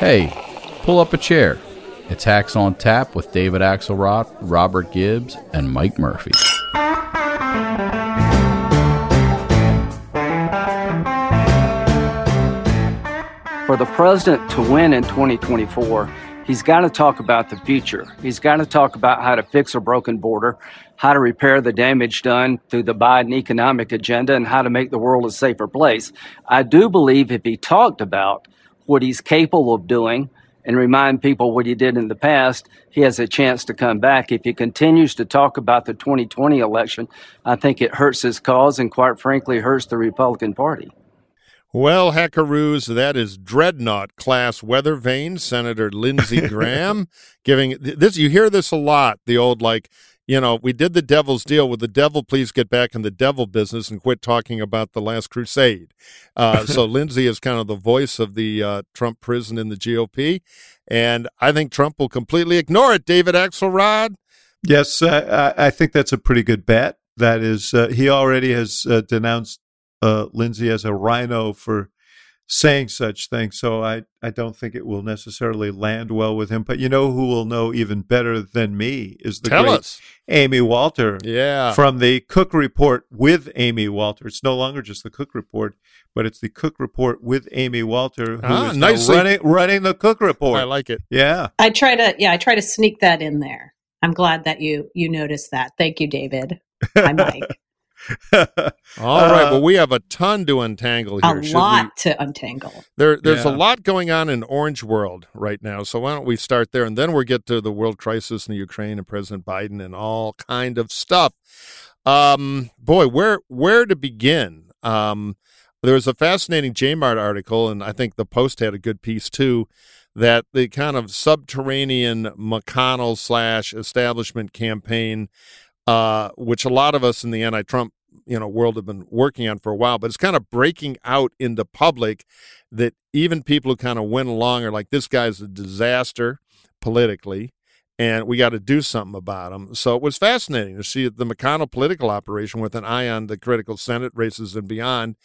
Hey, pull up a chair. It's Hacks on Tap with David Axelrod, Robert Gibbs, and Mike Murphy. For the president to win in 2024, he's got to talk about the future. He's got to talk about how to fix a broken border, how to repair the damage done through the Biden economic agenda, and how to make the world a safer place. I do believe if he talked about what he's capable of doing and remind people what he did in the past, he has a chance to come back. If he continues to talk about the 2020 election, I think it hurts his cause and, quite frankly, hurts the Republican Party. Well, hackaroos, that is dreadnought class weather vane, Senator Lindsey Graham giving this. You hear this a lot. The old like, you know, we did the devil's deal. Would the devil please get back in the devil business and quit talking about the last crusade? Uh, so Lindsey is kind of the voice of the uh, Trump prison in the GOP, and I think Trump will completely ignore it. David Axelrod. Yes, uh, I think that's a pretty good bet. That is, uh, he already has uh, denounced uh, Lindsey as a rhino for saying such things. So I, I don't think it will necessarily land well with him. But you know who will know even better than me is the Tell great us. Amy Walter. Yeah. From the Cook Report with Amy Walter. It's no longer just the Cook Report, but it's the Cook Report with Amy Walter, who Ah, is nicely- running running the Cook Report. I like it. yeah. I try to yeah, I try to sneak that in there. I'm glad that you you noticed that. Thank you, David. Hi, Mike. All right. Uh, Well, we have a ton to untangle A here. Should we- lot to untangle. There, there's a lot going on in Orange World right now. So why don't we start there, and then we'll get to the world crisis in the Ukraine and President Biden and all kind of stuff. Um, boy, where where to begin? Um, there was a fascinating Jmart article, and I think the Post had a good piece too. That the kind of subterranean McConnell slash establishment campaign, uh, which a lot of us in the anti-Trump you know world have been working on for a while, but it's kind of breaking out into public that even people who kind of went along are like, this guy's a disaster politically, and we got to do something about him. So it was fascinating to see that the McConnell political operation with an eye on the critical Senate races and beyond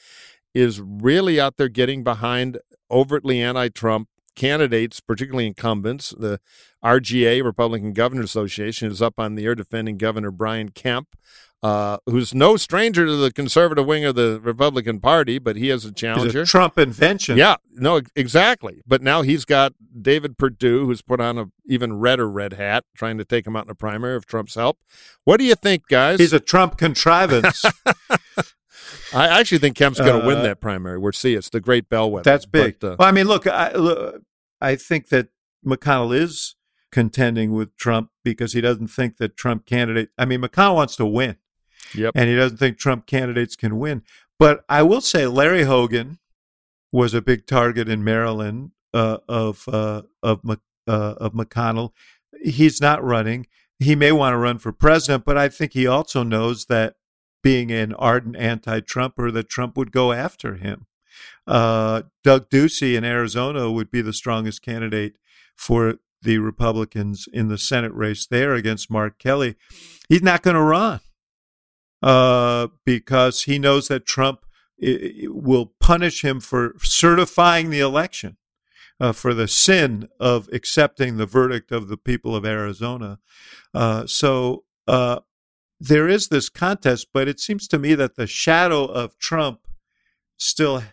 is really out there getting behind overtly anti Trump candidates, particularly incumbents. The RGA, Republican Governors Association, is up on the air defending Governor Brian Kemp. Uh, who's no stranger to the conservative wing of the Republican Party, but he has a challenger. a Trump invention. Yeah, no, exactly. But now he's got David Perdue, who's put on an even redder red hat, trying to take him out in a primary with Trump's help. What do you think, guys? He's a Trump contrivance. I actually think Kemp's going to win Uh, that primary. We'll see. It's the great bellwether. That's big. But, uh, well, I mean, look, I, look, I think that McConnell is contending with Trump because he doesn't think that Trump candidate. I mean, McConnell wants to win, yep. and he doesn't think Trump candidates can win. But I will say, Larry Hogan was a big target in Maryland uh, of uh, of uh, of McConnell. He's not running. He may want to run for president, but I think he also knows that being an ardent anti-Trumper, that Trump would go after him. Uh, Doug Ducey in Arizona would be the strongest candidate for the Republicans in the Senate race there against Mark Kelly. He's not going to run uh, because he knows that Trump will punish him for certifying the election. Uh, for the sin of accepting the verdict of the people of Arizona. Uh, so uh, there is this contest, but it seems to me that the shadow of Trump still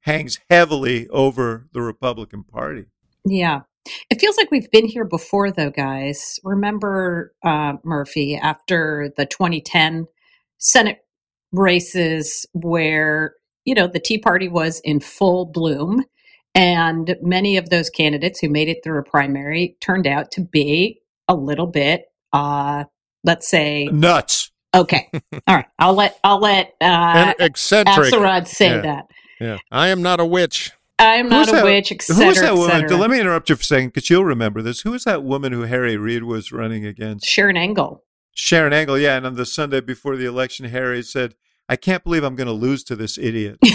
hangs heavily over the Republican Party. Yeah. It feels like we've been here before, though, guys. Remember, uh, Murphy, after the 2010 Senate races, where, you know, the Tea Party was in full bloom, and many of those candidates who made it through a primary turned out to be a little bit, uh, let's say, Nuts. okay. All right. I'll let, I'll let, uh, and eccentric. Axelrod say Yeah. that. Yeah. I am not a witch. I'm not a that- witch, et cetera, Who is that woman? Let me interrupt you for a second because you'll remember this. Who is that woman who Harry Reid was running against? Sharron Angle. Sharron Angle, yeah. And on the Sunday before the election, Harry said, I can't believe I'm going to lose to this idiot.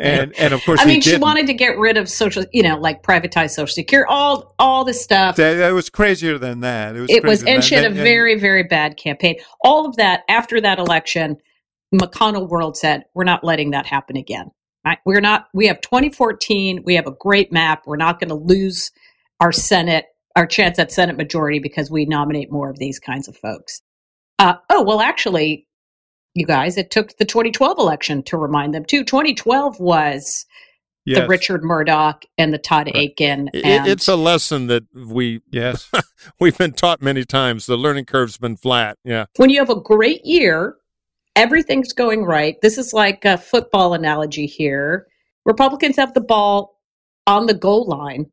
And and of course, I mean, she didn't. wanted to get rid of social, you know, like privatize social security, all all this stuff. That, that was crazier than that. It was. it was, and than she had a. And- very, very bad campaign. All of that after that election, McConnell world said, "We're not letting that happen again." We're not. We have 2014. We have a great map. We're not going to lose our Senate, our chance at Senate majority because we nominate more of these kinds of folks. Uh, oh well, actually, you guys, it took the 2012 election to remind them too. 2012 was yes. the Richard Mourdock and the Todd Akin. It, it's a lesson that we yes we've been taught many times. The learning curve's been flat. Yeah. When you have a great year everything's going right. This is like a football analogy here. Republicans have the ball on the goal line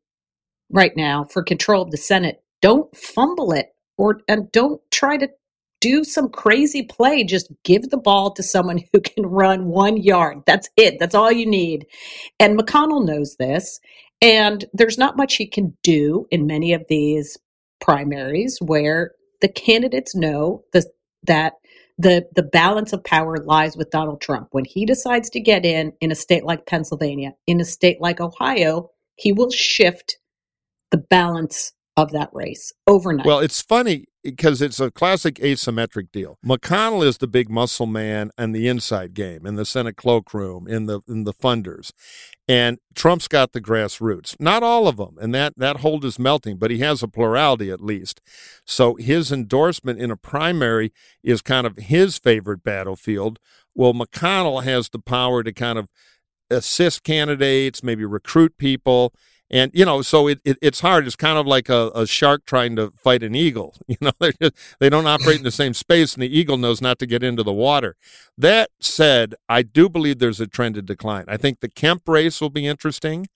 right now for control of the Senate. Don't fumble it or and don't try to do some crazy play. Just give the ball to someone who can run one yard. That's it. That's all you need. And McConnell knows this. And there's not much he can do in many of these primaries where the candidates know the, that the the balance of power lies with Donald Trump. When he decides to get in in a state like Pennsylvania, in a state like Ohio, he will shift the balance of that race overnight. Well, it's funny because it's a classic asymmetric deal. McConnell is the big muscle man and the inside game in the Senate cloakroom, in the in the funders, and Trump's got the grassroots. Not all of them, and that that hold is melting, but he has a plurality at least. So his endorsement in a primary is kind of his favorite battlefield. Well, McConnell has the power to kind of assist candidates, maybe recruit people and you know so it, it, it's hard. It's kind of like a, a, shark trying to fight an eagle you know just, they don't operate in the same space and the eagle knows not to get into the water. That said i do believe there's a trend to decline. I think the kemp race will be interesting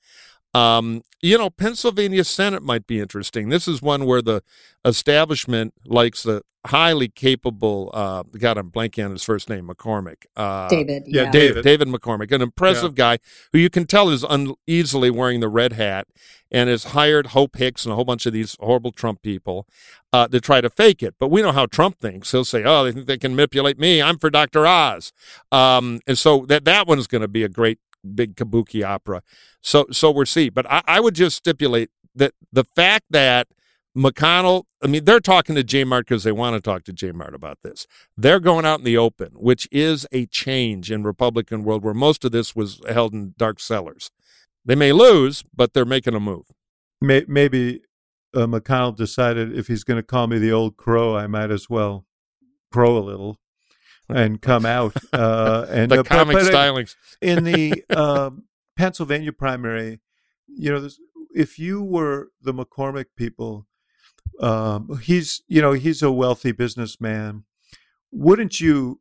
um, you know, Pennsylvania Senate might be interesting. This is one where the establishment likes the highly capable. Uh, God, I'm blanking on his first name, McCormick. Uh, David. Yeah, yeah, David. David McCormick, an impressive yeah. guy who you can tell is uneasily wearing the red hat and has hired Hope Hicks and a whole bunch of these horrible Trump people uh, to try to fake it. But we know how Trump thinks. He'll say, "Oh, they think they can manipulate me. I'm for Dr. Oz," um, and so that that one's going to be a great big kabuki opera. So so we'll see. But I, I would just stipulate that the fact that McConnell, I mean, they're talking to J Mart because they want to talk to J Mart about this. They're going out in the open, which is a change in Republican world where most of this was held in dark cellars. They may lose, but they're making a move. Maybe uh, McConnell decided if he's going to call me the old crow, I might as well crow a little and come out. Uh, and the uh, comic but, but stylings in the uh, Pennsylvania primary. You know, if you were the McCormick people, um, he's you know he's a wealthy businessman. Wouldn't you?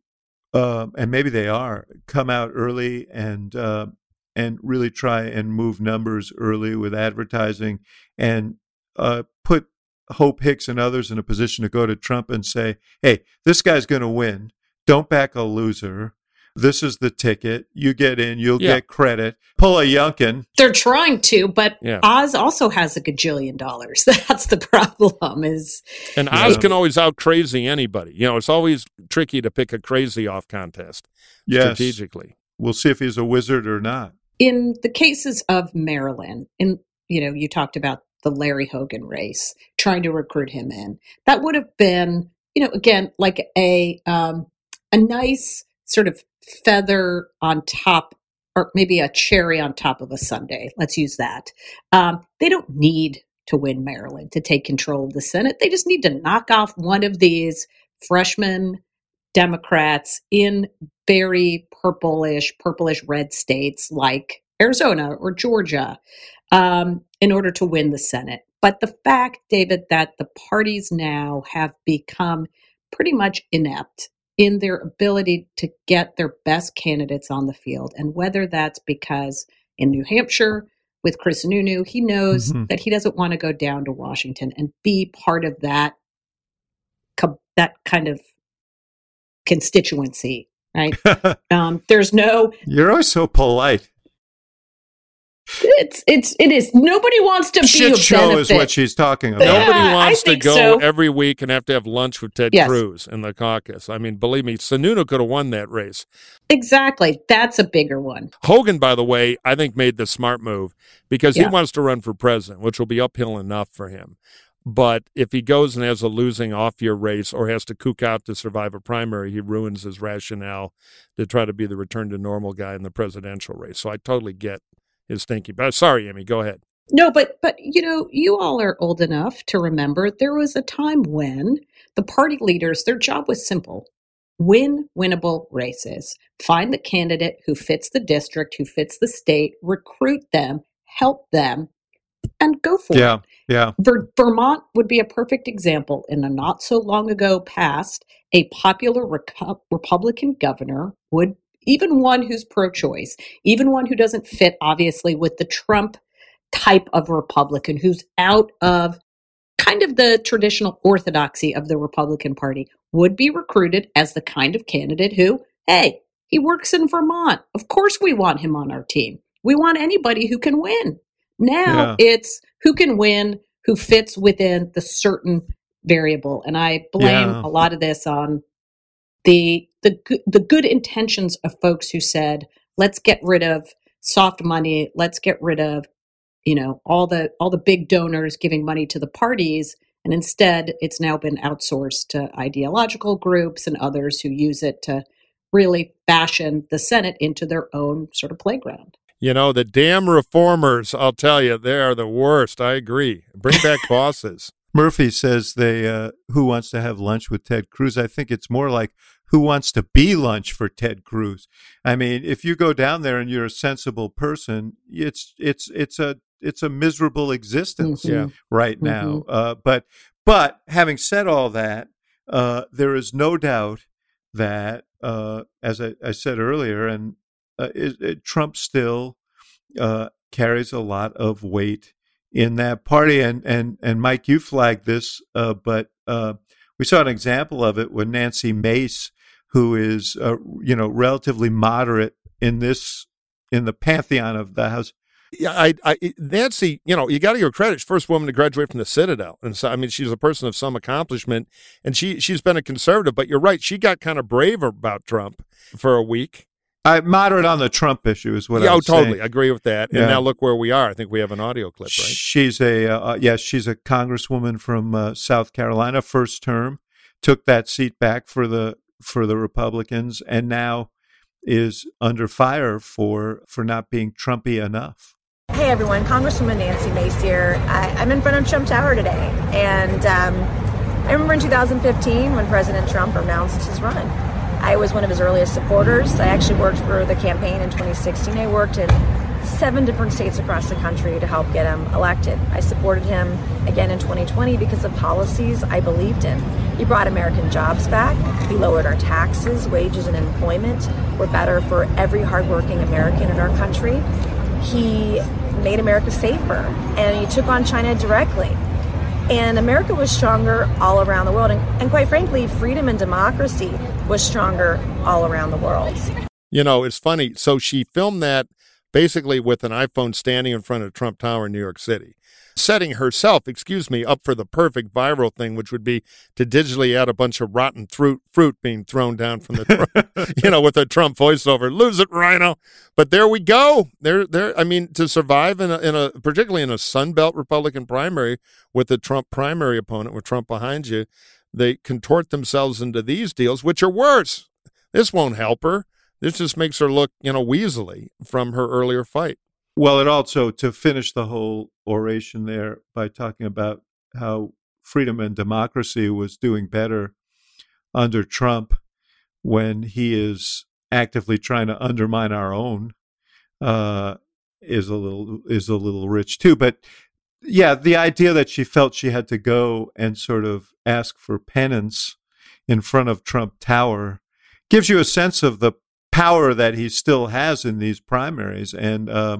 Uh, and maybe they are come out early and uh, and really try and move numbers early with advertising and uh, put Hope Hicks and others in a position to go to Trump and say, "Hey, this guy's going to win. Don't back a loser. This is the ticket. You get in, you'll yeah. get credit. Pull a Youngkin. They're trying to, but yeah. Oz also has a gajillion dollars. That's the problem. Is and Oz know. can always out crazy anybody. You know, it's always tricky to pick a crazy off contest yes. strategically. We'll see if he's a wizard or not. In the cases of Maryland, in you know, you talked about the Larry Hogan race, trying to recruit him in. That would have been, you know, again, like a um, a nice sort of feather on top or maybe a cherry on top of a sundae. Let's use that. Um, they don't need to win Maryland to take control of the Senate. They just need to knock off one of these freshman Democrats in very purplish, purplish red states like Arizona or Georgia um, in order to win the Senate. But the fact, David, that the parties now have become pretty much inept in their ability to get their best candidates on the field. And whether that's because in New Hampshire with Chris Sununu, he knows mm-hmm. that he doesn't want to go down to Washington and be part of that that kind of constituency, right? um, there's no. You're always so polite. It's it's it is. Nobody wants to Shit be a show benefit. is what she's talking about. Nobody wants to go so. every week and have to have lunch with Ted yes. Cruz in the caucus. I mean, believe me, Sununu could have won that race. Exactly. That's a bigger one. Hogan, by the way, I think made the smart move because yeah. he wants to run for president, which will be uphill enough for him. But if he goes and has a losing off year race or has to kook out to survive a primary, he ruins his rationale to try to be the return to normal guy in the presidential race. So I totally get his thinking. But uh, sorry, Amy, go ahead. No, but but you know, you all are old enough to remember there was a time when the party leaders, their job was simple. Win winnable races. Find the candidate who fits the district, who fits the state, recruit them, help them, and go for Yeah, it. yeah. Ver- Vermont would be a perfect example. In a not so long ago past, a popular Reco- Republican governor would, even one who's pro choice, even one who doesn't fit obviously with the Trump type of Republican, who's out of kind of the traditional orthodoxy of the Republican Party, would be recruited as the kind of candidate who, hey, he works in Vermont. Of course, we want him on our team. We want anybody who can win. Now it's who can win, who fits within the certain variable, and I blame Yeah. a lot of this on the the good- the good intentions of folks who said, "Let's get rid of soft money. Let's get rid of you know all the all the big donors giving money to the parties." And instead, it's now been outsourced to ideological groups and others who use it to really fashion the Senate into their own sort of playground. You know, the damn reformers, I'll tell you, they are the worst. I agree. Bring back bosses. Murphy says they uh, who wants to have lunch with Ted Cruz. I think it's more like who wants to be lunch for Ted Cruz. I mean, if you go down there and you're a sensible person, it's it's it's a it's a miserable existence Mhm. Yeah. right now. Uh, but but having said all that, uh, there is no doubt that, uh, as I, I said earlier, and uh, it, it, Trump still uh, carries a lot of weight in that party. And and and Mike, you flagged this, uh, but uh, we saw an example of it when Nancy Mace, who is uh, you know relatively moderate in this in the pantheon of the House. Yeah, I, I, Nancy, you know, you got to give her credit. She's first woman to graduate from the Citadel, and so I mean, she's a person of some accomplishment, and she she's been a conservative. But you're right, she got kind of brave about Trump for a week. I moderate on the Trump issue is what yeah, I oh, totally, saying. I agree with that. Yeah. And now look where we are. I think we have an audio clip, right? She's a uh, uh, yes, she's a congresswoman from uh, South Carolina, first term, took that seat back for the for the Republicans, and now is under fire for for not being Trumpy enough. Hey everyone, Congresswoman Nancy Mace here. I, I'm in front of Trump Tower today, and um, I remember in 2015 when President Trump announced his run. I was one of his earliest supporters. I actually worked for the campaign in 2016. I worked in seven different states across the country to help get him elected. I supported him again in 2020 because of policies I believed in. He brought American jobs back. He lowered our taxes, wages, and employment were better for every hardworking American in our country. He made America safer, and he took on China directly. And America was stronger all around the world. And, and quite frankly, freedom and democracy was stronger all around the world. You know, it's funny. So she filmed that basically with an iPhone standing in front of Trump Tower in New York City, setting herself, excuse me, up for the perfect viral thing, which would be to digitally add a bunch of rotten fruit, fruit being thrown down from the, you know, with a Trump voiceover. Lose it, Rhino. But there we go. There, there. I mean, to survive in a, in a particularly in a Sun Belt Republican primary with a Trump primary opponent with Trump behind you, they contort themselves into these deals, which are worse. This won't help her. This just makes her look, you know, weaselly from her earlier fight. Well, it also to finish the whole oration there by talking about how freedom and democracy was doing better under Trump when he is actively trying to undermine our own uh, is a little is a little rich too. But yeah, the idea that she felt she had to go and sort of ask for penance in front of Trump Tower gives you a sense of the power that he still has in these primaries and uh,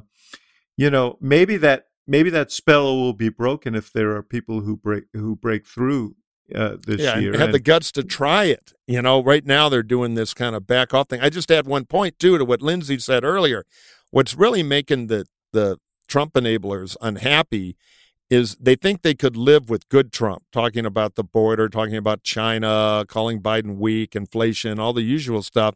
you know maybe that maybe that spell will be broken if there are people who break who break through uh, this yeah, year had And- the guts to try it. You know, right now they're doing this kind of back off thing. I just add one point too to what Lindsey said earlier. What's really making the the Trump enablers unhappy is they think they could live with good Trump, talking about the border, talking about China, calling Biden weak, inflation, all the usual stuff.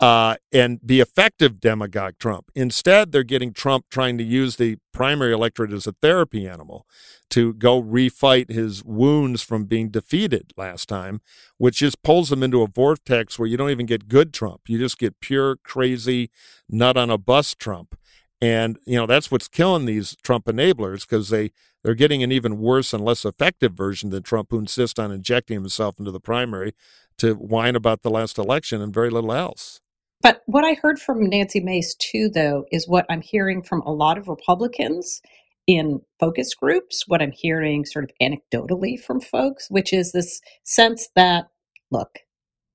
uh, and be effective demagogue Trump. Instead, they're getting Trump trying to use the primary electorate as a therapy animal to go refight his wounds from being defeated last time, which just pulls him into a vortex where you don't even get good Trump. You just get pure, crazy, nut on a bus Trump. And, you know, that's what's killing these Trump enablers because they, they're getting an even worse and less effective version than Trump, who insists on injecting himself into the primary to whine about the last election and very little else. But what I heard from Nancy Mace too, though, is what I'm hearing from a lot of Republicans in focus groups, what I'm hearing sort of anecdotally from folks, which is this sense that, look,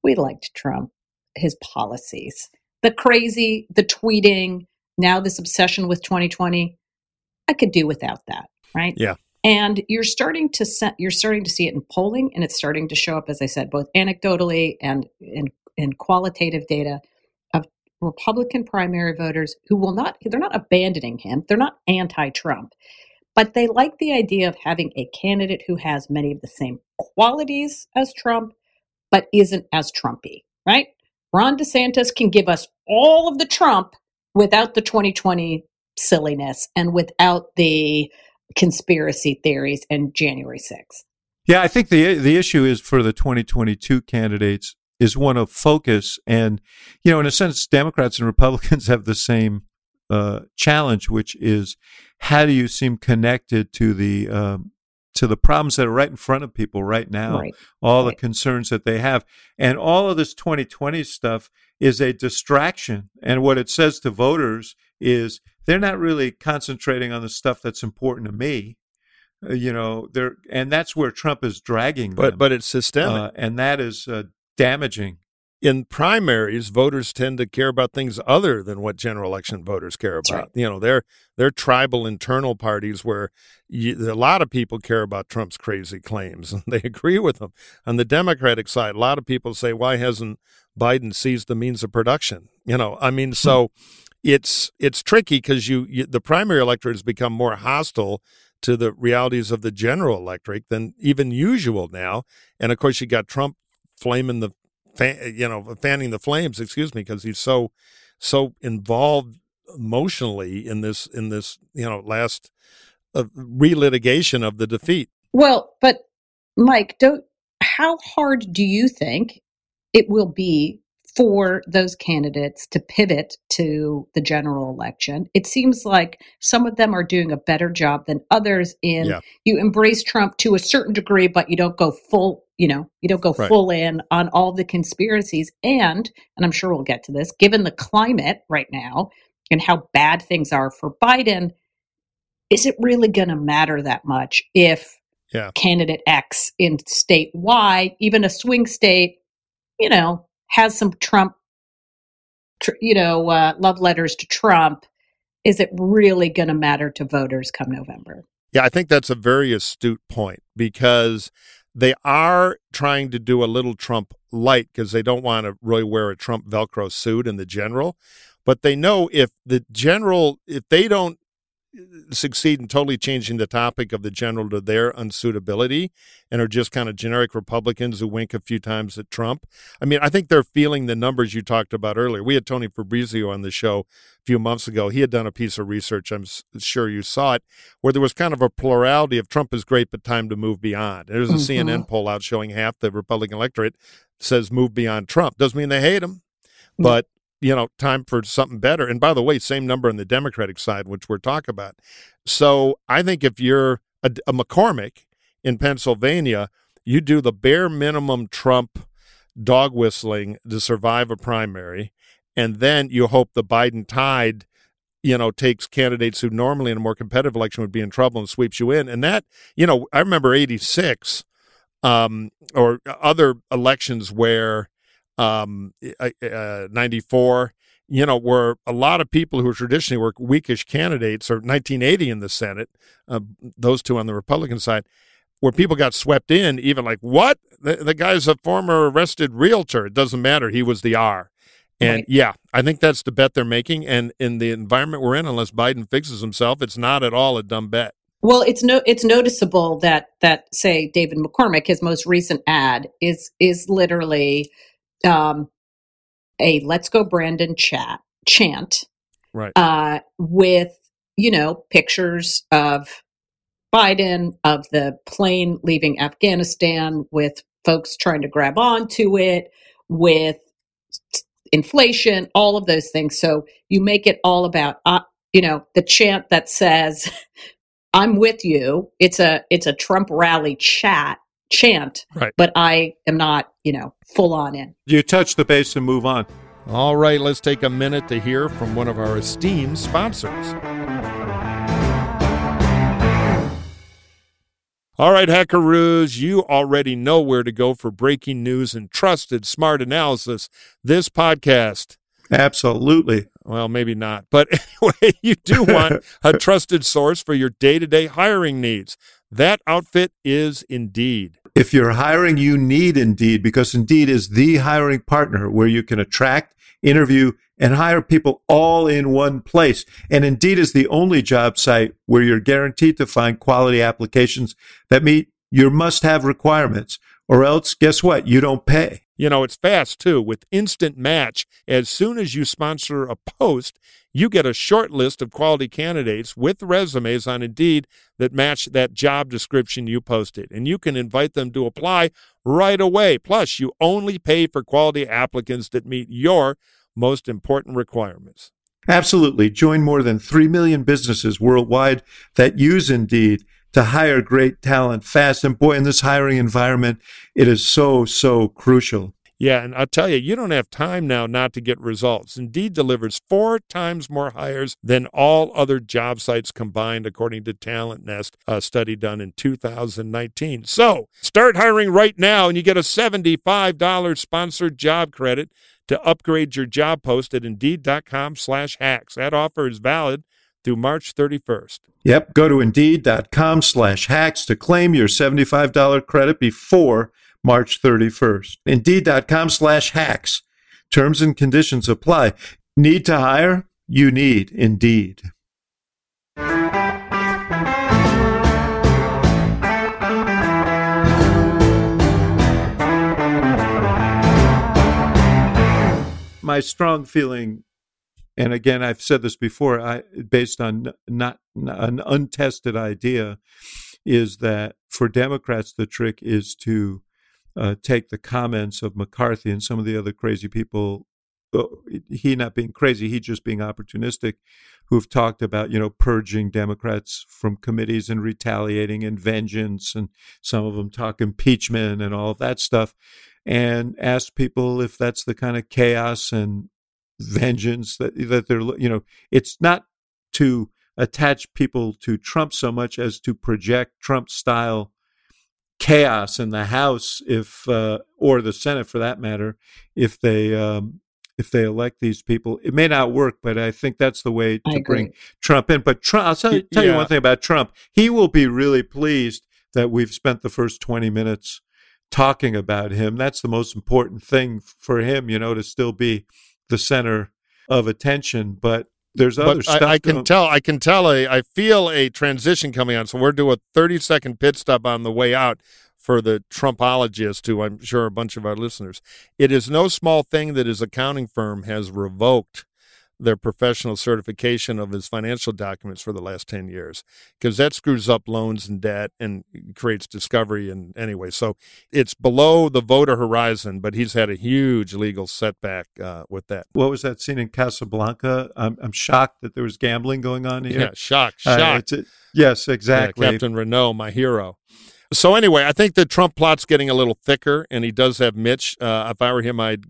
we liked Trump, his policies, the crazy, the tweeting, now this obsession with 2020. I could do without that, right? Yeah. And you're starting to set, you're starting to see it in polling, and it's starting to show up, as I said, both anecdotally and in, in qualitative data of Republican primary voters who will not, they're not abandoning him, they're not anti Trump, but they like the idea of having a candidate who has many of the same qualities as Trump, but isn't as Trumpy, right? Ron DeSantis can give us all of the Trump without the 2020 silliness and without the conspiracy theories and January 6th. Yeah, I think the the issue is for the 2022 candidates is one of focus. And, you know, in a sense, Democrats and Republicans have the same uh, challenge, which is how do you seem connected to the um, to the problems that are right in front of people right now, right. all right. the concerns that they have, and all of this 2020 stuff is a distraction. And what it says to voters is they're not really concentrating on the stuff that's important to me. Uh, you know, they're and that's where Trump is dragging them. But but it's systemic, uh, and that is uh, damaging. In primaries, voters tend to care about things other than what general election voters care about. Right. You know, they're they're tribal internal parties where you, a lot of people care about Trump's crazy claims and they agree with them. On the Democratic side, a lot of people say, "Why hasn't Biden seized the means of production?" You know, I mean, hmm. so it's it's tricky because you, you the primary electorate has become more hostile to the realities of the general electorate than even usual now. And of course, you got Trump flaming the, fan, you know, fanning the flames. Excuse me, because he's so so involved emotionally in this in this you know last uh, relitigation of the defeat. Well, but Mike, don't. How hard do you think it will be for those candidates to pivot to the general election. It seems like some of them are doing a better job than others in Yeah. you embrace Trump to a certain degree, but you don't go full, you know, you don't go Right. full in on all the conspiracies. And, and I'm sure we'll get to this, given the climate right now and how bad things are for Biden, is it really going to matter that much if Yeah. candidate X in state Y, even a swing state, you know, has some Trump, tr- you know, uh, love letters to Trump. Is it really going to matter to voters come November? Yeah, I think that's a very astute point because they are trying to do a little Trump light because they don't want to really wear a Trump Velcro suit in the general. But they know if the general, if they don't succeed in totally changing the topic of the general to their unsuitability and are just kind of generic Republicans who wink a few times at Trump. I mean, I think they're feeling the numbers you talked about earlier. We had Tony Fabrizio on the show a few months ago. He had done a piece of research, I'm sure you saw it, where there was kind of a plurality of Trump is great, but time to move beyond. There's a Mhm. CNN poll out showing half the Republican electorate says move beyond Trump. Doesn't mean they hate him, but you know, time for something better. And by the way, same number on the Democratic side, which we're talking about. So I think if you're a, a McCormick in Pennsylvania, you do the bare minimum Trump dog whistling to survive a primary, and then you hope the Biden tide, you know, takes candidates who normally in a more competitive election would be in trouble and sweeps you in. And that, you know, I remember '86 um, or other elections where um, uh, 94, you know, where a lot of people who traditionally were weakish candidates, or 1980 in the Senate, uh, those two on the Republican side, where people got swept in, even like, what? The, the guy's a former arrested realtor. It doesn't matter. He was the R. And Right. yeah, I think that's the bet they're making. And in the environment we're in, unless Biden fixes himself, it's not at all a dumb bet. Well, it's no, it's noticeable that that say David McCormick, his most recent ad is is literally, um, a "Let's Go Brandon" chat chant, right? Uh, with you know pictures of Biden of the plane leaving Afghanistan, with folks trying to grab onto it, with inflation, all of those things. So you make it all about, uh, you know, the chant that says, "I'm with you." It's a it's a Trump rally chat chant, right. but I am not, you know, full on in. You touch the base and move on. All right, let's take a minute to hear from one of our esteemed sponsors. All right, Hackaroos, you already know where to go for breaking news and trusted smart analysis. This podcast. Absolutely. Well, maybe not. But anyway, you do want a trusted source for your day to day hiring needs. That outfit is Indeed. If you're hiring, you need Indeed because Indeed is the hiring partner where you can attract, interview, and hire people all in one place. And Indeed is the only job site where you're guaranteed to find quality applications that meet your must have requirements. Or else, guess what? You don't pay. You know, it's fast too with Instant Match. As soon as you sponsor a post, you get a short list of quality candidates with resumes on Indeed that match that job description you posted. And you can invite them to apply right away. Plus, you only pay for quality applicants that meet your most important requirements. Absolutely. Join more than 3 million businesses worldwide that use Indeed to hire great talent fast. And boy, in this hiring environment, it is so, so crucial. Yeah, and I'll tell you, you don't have time now not to get results. Indeed delivers four times more hires than all other job sites combined, according to TalentNest, a study done in 2019. So start hiring right now, and you get a $75 sponsored job credit to upgrade your job post at Indeed.com slash hacks. That offer is valid through March 31st. Yep. Go to Indeed.com slash hacks to claim your $75 credit before March 31st. Indeed.com slash hacks. Terms and conditions apply. Need to hire? You need Indeed. My strong feeling and again, I've said this before, I, based on not, not an untested idea, is that for Democrats, the trick is to uh, take the comments of McCarthy and some of the other crazy people. Uh, he not being crazy, he just being opportunistic, who've talked about you know purging Democrats from committees and retaliating and vengeance, and some of them talk impeachment and all of that stuff, and ask people if that's the kind of chaos and vengeance that that they're you know it's not to attach people to Trump so much as to project Trump style chaos in the House if uh, or the Senate for that matter if they um, if they elect these people. It may not work, but I think that's the way to bring Trump in. But Trump, I'll tell, tell yeah. you one thing about Trump. He will be really pleased that we've spent the first 20 minutes talking about him. That's the most important thing for him, you know, to still be the center of attention. But there's other but stuff. I, I can tell. I can tell. A, I feel a transition coming on. So we're doing a 30 second pit stop on the way out for the Trumpologist, who I'm sure a bunch of our listeners. It is no small thing that his accounting firm has revoked their professional certification of his financial documents for the last 10 years because that screws up loans and debt and creates discovery and anyway so it's below the voter horizon but he's had a huge legal setback uh, with that. What was that scene in casablanca? I'm, I'm shocked that there was gambling going on here. Yeah shock shock. uh, yes exactly. Yeah, captain renault my hero so anyway, I think the Trump plot's getting a little thicker, and he does have Mitch. Uh, if I were him, I'd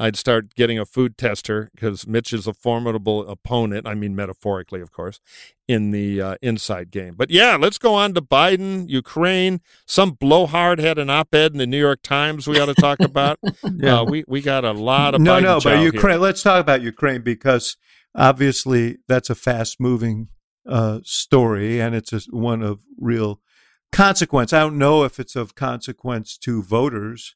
I'd start getting a food tester because Mitch is a formidable opponent. I mean, metaphorically, of course, in the uh, inside game. But yeah, let's go on to Biden, Ukraine. Some blowhard had an op-ed in the New York Times. We ought to talk about. yeah, uh, we we got a lot of no, Biden no, but Ukraine. Here. Let's talk about Ukraine because obviously that's a fast-moving uh, story, and it's a, one of real consequence. I don't know if it's of consequence to voters,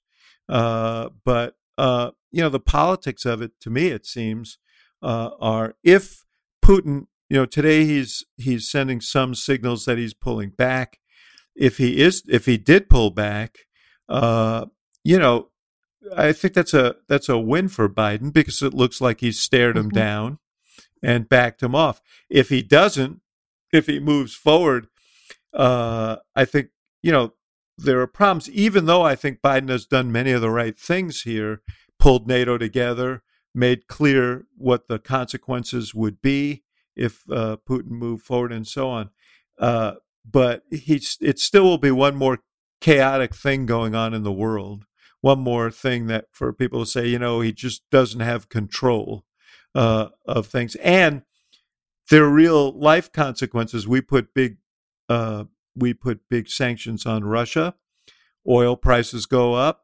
uh, but uh, you know the politics of it. To me, it seems uh, are if Putin. You know, today he's he's sending some signals that he's pulling back. If he is, if he did pull back, uh, you know, I think that's a that's a win for Biden because it looks like he's stared him Mhm. down and backed him off. If he doesn't, if he moves forward, uh, I think you know there are problems. Even though I think Biden has done many of the right things here, pulled NATO together, made clear what the consequences would be if uh, Putin moved forward, and so on. Uh, but he's it still will be one more chaotic thing going on in the world. One more thing that for people to say, you know, he just doesn't have control uh, of things, and there are real life consequences. We put big uh, we put big sanctions on Russia. Oil prices go up,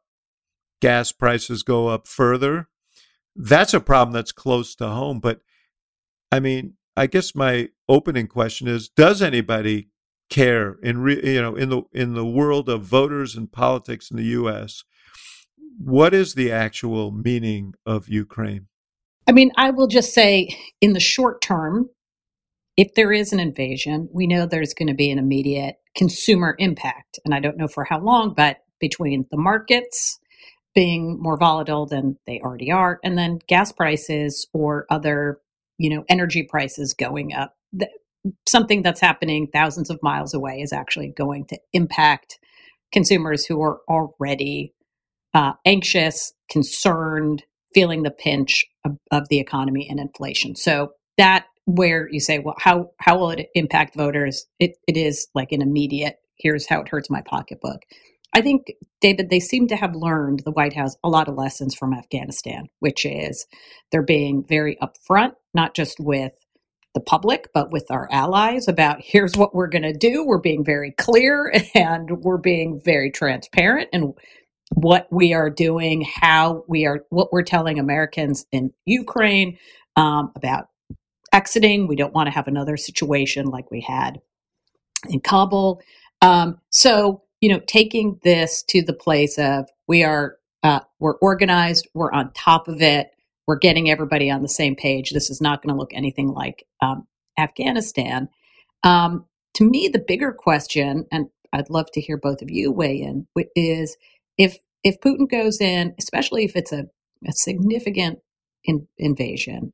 gas prices go up further. That's a problem that's close to home. But I mean, I guess my opening question is: Does anybody care in re, you know in the in the world of voters and politics in the U.S. What is the actual meaning of Ukraine? I mean, I will just say in the short term, if there is an invasion, we know there's going to be an immediate consumer impact. And I don't know for how long, but between the markets being more volatile than they already are, and then gas prices or other, you know, energy prices going up, th- something that's happening thousands of miles away is actually going to impact consumers who are already uh, anxious, concerned, feeling the pinch of, of the economy and inflation. So that where you say, well, how how will it impact voters? It it is like an immediate. Here's how it hurts my pocketbook. I think David, they seem to have learned the White House a lot of lessons from Afghanistan, which is they're being very upfront, not just with the public, but with our allies about here's what we're going to do. We're being very clear and we're being very transparent and what we are doing, how we are, what we're telling Americans in Ukraine um, about exiting. We don't want to have another situation like we had in Kabul. Um, so, you know, taking this to the place of we are, uh, we're organized, we're on top of it, we're getting everybody on the same page. This is not going to look anything like um, Afghanistan. Um, to me, the bigger question, and I'd love to hear both of you weigh in, is if if Putin goes in, especially if it's a, a significant in, invasion,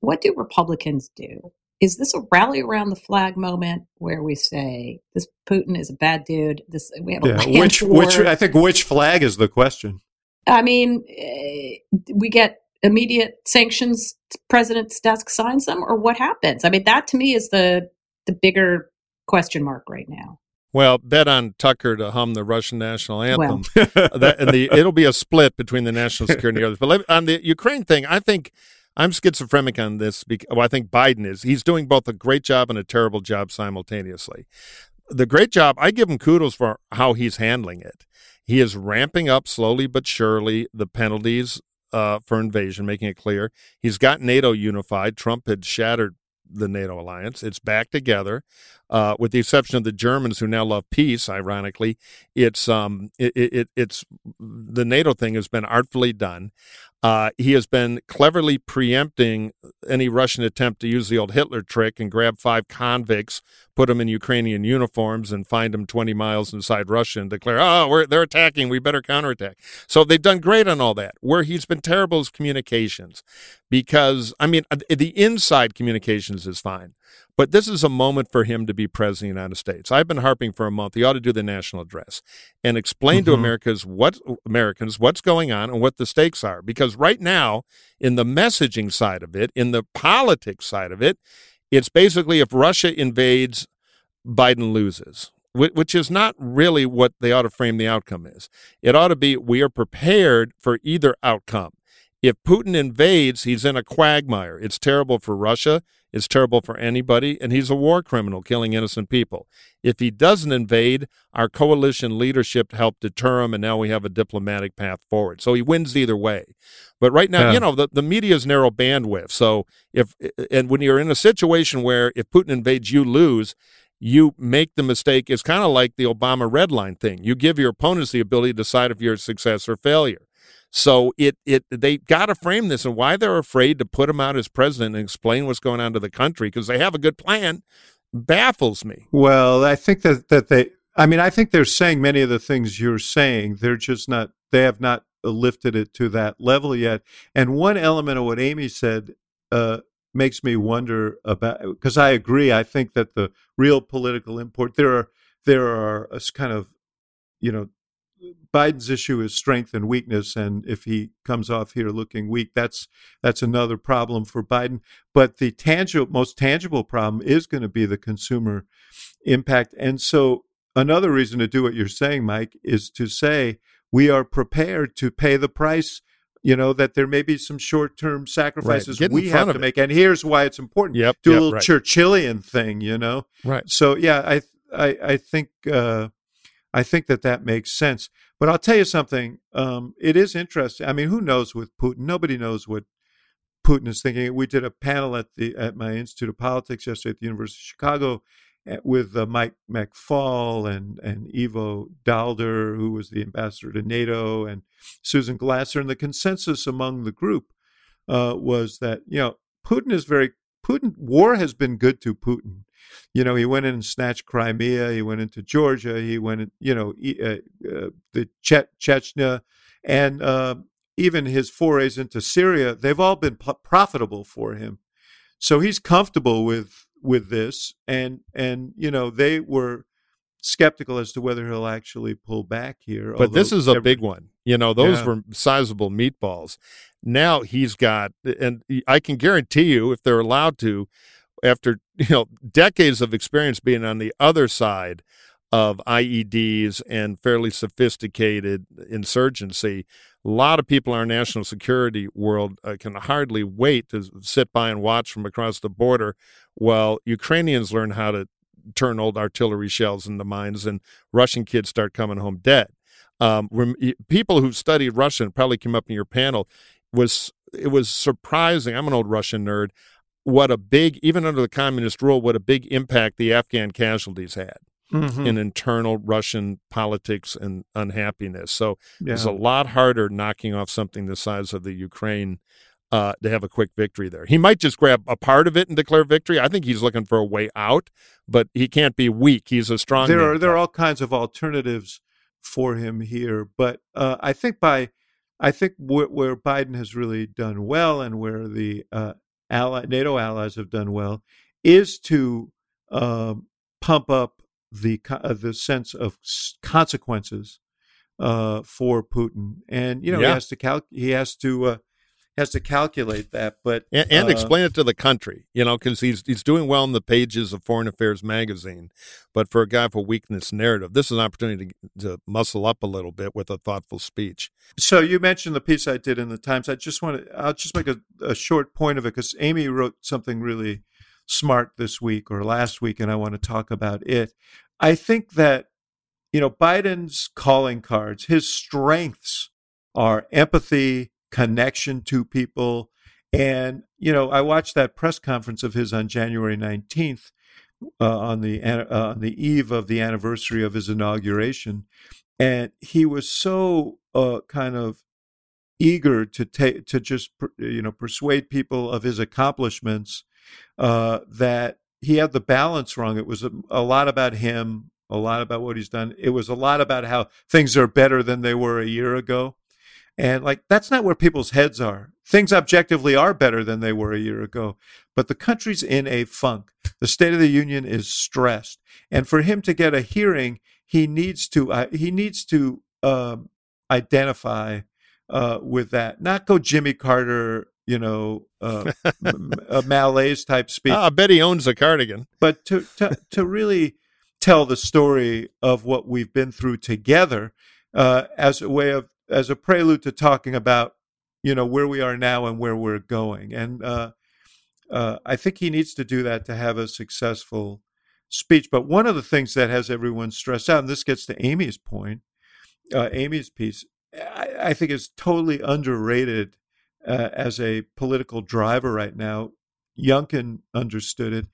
what do Republicans do? Is this a rally around the flag moment where we say this Putin is a bad dude? This we have a Yeah, land which war. which I think which flag is the question. I mean, eh, we get immediate sanctions. President's desk signs them, or what happens? I mean, that to me is the the bigger question mark right now. Well, bet on Tucker to hum the Russian national anthem. Well. that, and the it'll be a split between the national security and the others. But let, on the Ukraine thing, I think I'm schizophrenic on this. Because, well, I think Biden is. He's doing both a great job and a terrible job simultaneously. The great job, I give him kudos for how he's handling it. He is ramping up slowly but surely the penalties uh, for invasion, making it clear. He's got NATO unified. Trump had shattered the NATO alliance. It's back together, uh, with the exception of the Germans who now love peace. Ironically, it's um it, it it's the NATO thing has been artfully done. Uh, he has been cleverly preempting any Russian attempt to use the old Hitler trick and grab five convicts, put them in Ukrainian uniforms, and find them 20 miles inside Russia and declare, "Oh, they're attacking. We better counterattack." So they've done great on all that. Where he's been terrible is communications, because I mean the inside communications is fine, but this is a moment for him to be president of the United States. I've been harping for a month. He ought to do the national address and explain to Mhm. Americans what Americans what's going on and what the stakes are. Because right now, in the messaging side of it, in the politics side of it, it's basically if Russia invades, Biden loses. Which is not really what they ought to frame the outcome is. It ought to be we are prepared for either outcome. If Putin invades, he's in a quagmire. It's terrible for Russia. It's terrible for anybody, and he's a war criminal killing innocent people. If he doesn't invade, our coalition leadership helped deter him, and now we have a diplomatic path forward. So he wins either way. But right now, Yeah. you know, the, the media's narrow bandwidth. So if and when you're in a situation where if Putin invades, you lose, you make the mistake. It's kind of like the Obama red line thing. You give your opponents the ability to decide if you're a success or failure. So it it they got to frame this and why they're afraid to put him out as president and explain what's going on to the country because they have a good plan baffles me. Well, I think that that they. I mean, I think they're saying many of the things you're saying. They're just not. They have not lifted it to that level yet. And one element of what Amy said uh, makes me wonder about because I agree. I think that the real political import there are there are a kind of you know Biden's issue is strength and weakness, and if he comes off here looking weak, that's that's another problem for Biden. But the tangible, most tangible problem is going to be the consumer impact. And so, another reason to do what you're saying, Mike, is to say we are prepared to pay the price. You know that there may be some short-term sacrifices Right. We have to it. make, and here's why it's important. Yep. Do yep, a little right. Churchillian thing, you know. Right. So yeah, I I I think uh, I think that that makes sense. But I'll tell you something. Um, it is interesting. I mean, who knows with Putin? Nobody knows what Putin is thinking. We did a panel at the at my Institute of Politics yesterday at the University of Chicago eh, with uh, Mike McFaul and and Ivo Daalder, who was the ambassador to NATO, and Susan Glasser. And the consensus among the group uh, was that you know Putin is very Putin. War has been good to Putin. You know, he went in and snatched Crimea. He went into Georgia. He went, in, you know, uh, uh, the che- Chechnya, and uh, even his forays into Syria. They've all been p- profitable for him. So he's comfortable with with this, and and you know they were skeptical as to whether he'll actually pull back here. But this is a every- big one. You know, those Yeah. were sizable meatballs. Now he's got, and I can guarantee you, if they're allowed to, after you know decades of experience being on the other side of IEDs and fairly sophisticated insurgency, a lot of people in our national security world uh, can hardly wait to sit by and watch from across the border while Ukrainians learn how to turn old artillery shells into mines and Russian kids start coming home dead. Um, people who studied Russian probably came up in your panel was it was surprising. I'm an old Russian nerd. What a big, even under the communist rule, what a big impact the Afghan casualties had Mhm. in internal Russian politics and unhappiness. So Yeah. it's a lot harder knocking off something the size of the Ukraine uh, to have a quick victory there. He might just grab a part of it and declare victory. I think he's looking for a way out, but he can't be weak. He's a strong. there are there are all kinds of alternatives for him here, but uh, I think by I think where, where Biden has really done well and where the uh, ally, NATO allies have done well is to um, pump up the uh, the sense of consequences uh, for Putin, and you know Yeah. he has to cal- he has to uh, has to calculate that, but and, and uh, explain it to the country, you know, because he's he's doing well in the pages of Foreign Affairs magazine, but for a guy with a weakness narrative, this is an opportunity to, to muscle up a little bit with a thoughtful speech. So you mentioned the piece I did in the Times. I just want to, I'll just make a, a short point of it because Amy wrote something really smart this week or last week, and I want to talk about it. I think that, you know, Biden's calling cards, his strengths are empathy, connection to people. And, you know, I watched that press conference of his on January 19th uh, on the uh, on the eve of the anniversary of his inauguration and he was so uh, kind of eager to take to just you know persuade people of his accomplishments uh, that he had the balance wrong. It was a, a lot about him, a lot about what he's done. It was a lot about how things are better than they were a year ago. And like that's not where people's heads are. Things objectively are better than they were a year ago, but the country's in a funk. The State of the Union is stressed, and for him to get a hearing, he needs to uh, he needs to um, identify uh, with that, not go Jimmy Carter, you know, uh, m- a malaise type speech, Ah, I bet he owns a cardigan. but to, to to really tell the story of what we've been through together uh, as a way of as a prelude to talking about you know where we are now and where we're going. And uh, uh, i think he needs to do that to have a successful speech. But one of the things that has everyone stressed out and this gets to amy's point uh, amy's piece I, I think is totally underrated uh, as a political driver right now. Youngkin understood it.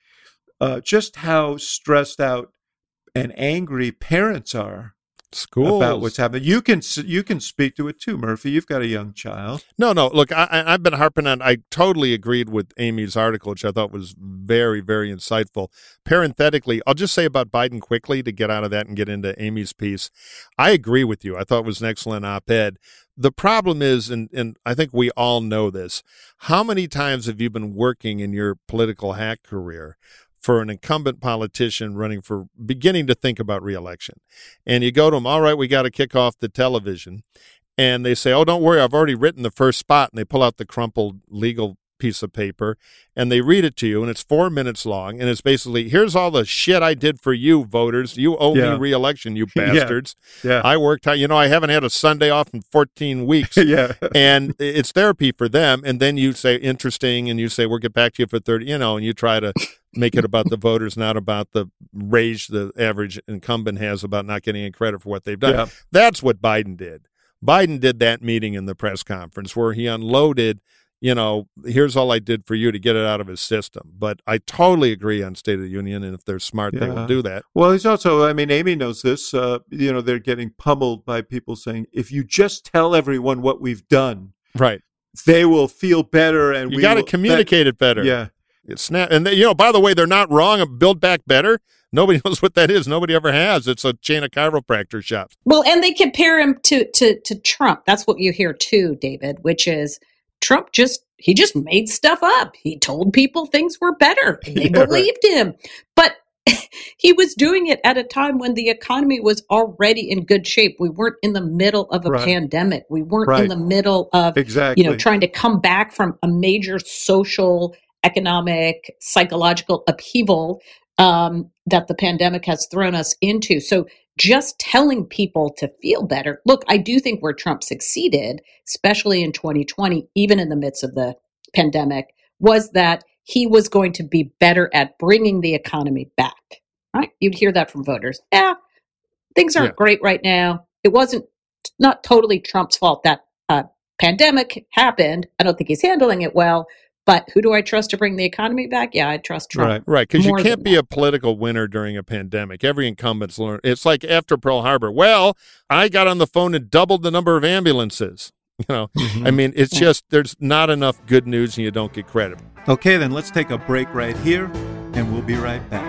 Uh, just how stressed out and angry parents are Schools. about what's happening. You can you can speak to it too, Murphy. You've got a young child. No, no. Look, I, I- I've been harping on. I totally agreed with Amy's article, which I thought was very, very insightful. Parenthetically, I'll just say about Biden quickly to get out of that and get into Amy's piece. I agree with you. I thought it was an excellent op-ed. The problem is, and, and I think we all know this, how many times have you been working in your political hack career for an incumbent politician running for beginning to think about reelection? And you go to them, all right, we got to kick off the television and they say, "Oh, don't worry, I've already written the first spot." And they pull out the crumpled legal piece of paper and they read it to you, and it's four minutes long, and it's basically, "Here's all the shit I did for you, voters. You owe Yeah. me re-election, you bastards. Yeah, I worked hard. You know, I haven't had a Sunday off in 14 weeks." yeah, and it's therapy for them. And then you say interesting, and you say we'll get back to you for thirty. You know, and you try to make it about the voters, not about the rage the average incumbent has about not getting any credit for what they've done. yeah. That's what Biden did. Biden did that meeting in the press conference where he unloaded, you know, here's all I did for you to get it out of his system. But I totally agree on State of the Union, and if they're smart, they will do that. Well, he's also. I mean, Amy knows this. Uh, you know, they're getting pummeled by people saying, "If you just tell everyone what we've done, Right. they will feel better." And You we got to will- communicate it better. Yeah, It's snap, and they, you know, by the way, they're not wrong. Build back better. Nobody knows what that is. Nobody ever has. It's a chain of chiropractor shops. Well, and they compare him to to to Trump. That's what you hear too, David, which is Trump just he just made stuff up. He told people things were better. and They Yeah, right. believed him. But he was doing it at a time when the economy was already in good shape. We weren't in the middle of a Right. pandemic. We weren't Right. in the middle of exactly. you know trying to come back from a major social economic psychological upheaval um, that the pandemic has thrown us into so just telling people to feel better look i do think where trump succeeded especially in 2020 even in the midst of the pandemic was that he was going to be better at bringing the economy back right you'd hear that from voters yeah things aren't Yeah. great right now it wasn't not totally trump's fault that uh, pandemic happened. I don't think he's handling it well. But who do I trust to bring the economy back? Yeah, I trust Trump. right. Right, because you can't than be a political winner during a pandemic. Every incumbent's learned. It's like after Pearl Harbor. Well, I got on the phone and doubled the number of ambulances. You know, Mm-hmm. I mean, it's just there's not enough good news, and you don't get credit. Okay, then let's take a break right here, and we'll be right back.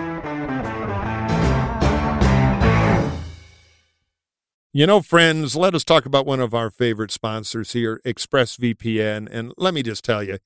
You know, friends, let us talk about one of our favorite sponsors here, ExpressVPN. And let me just tell you,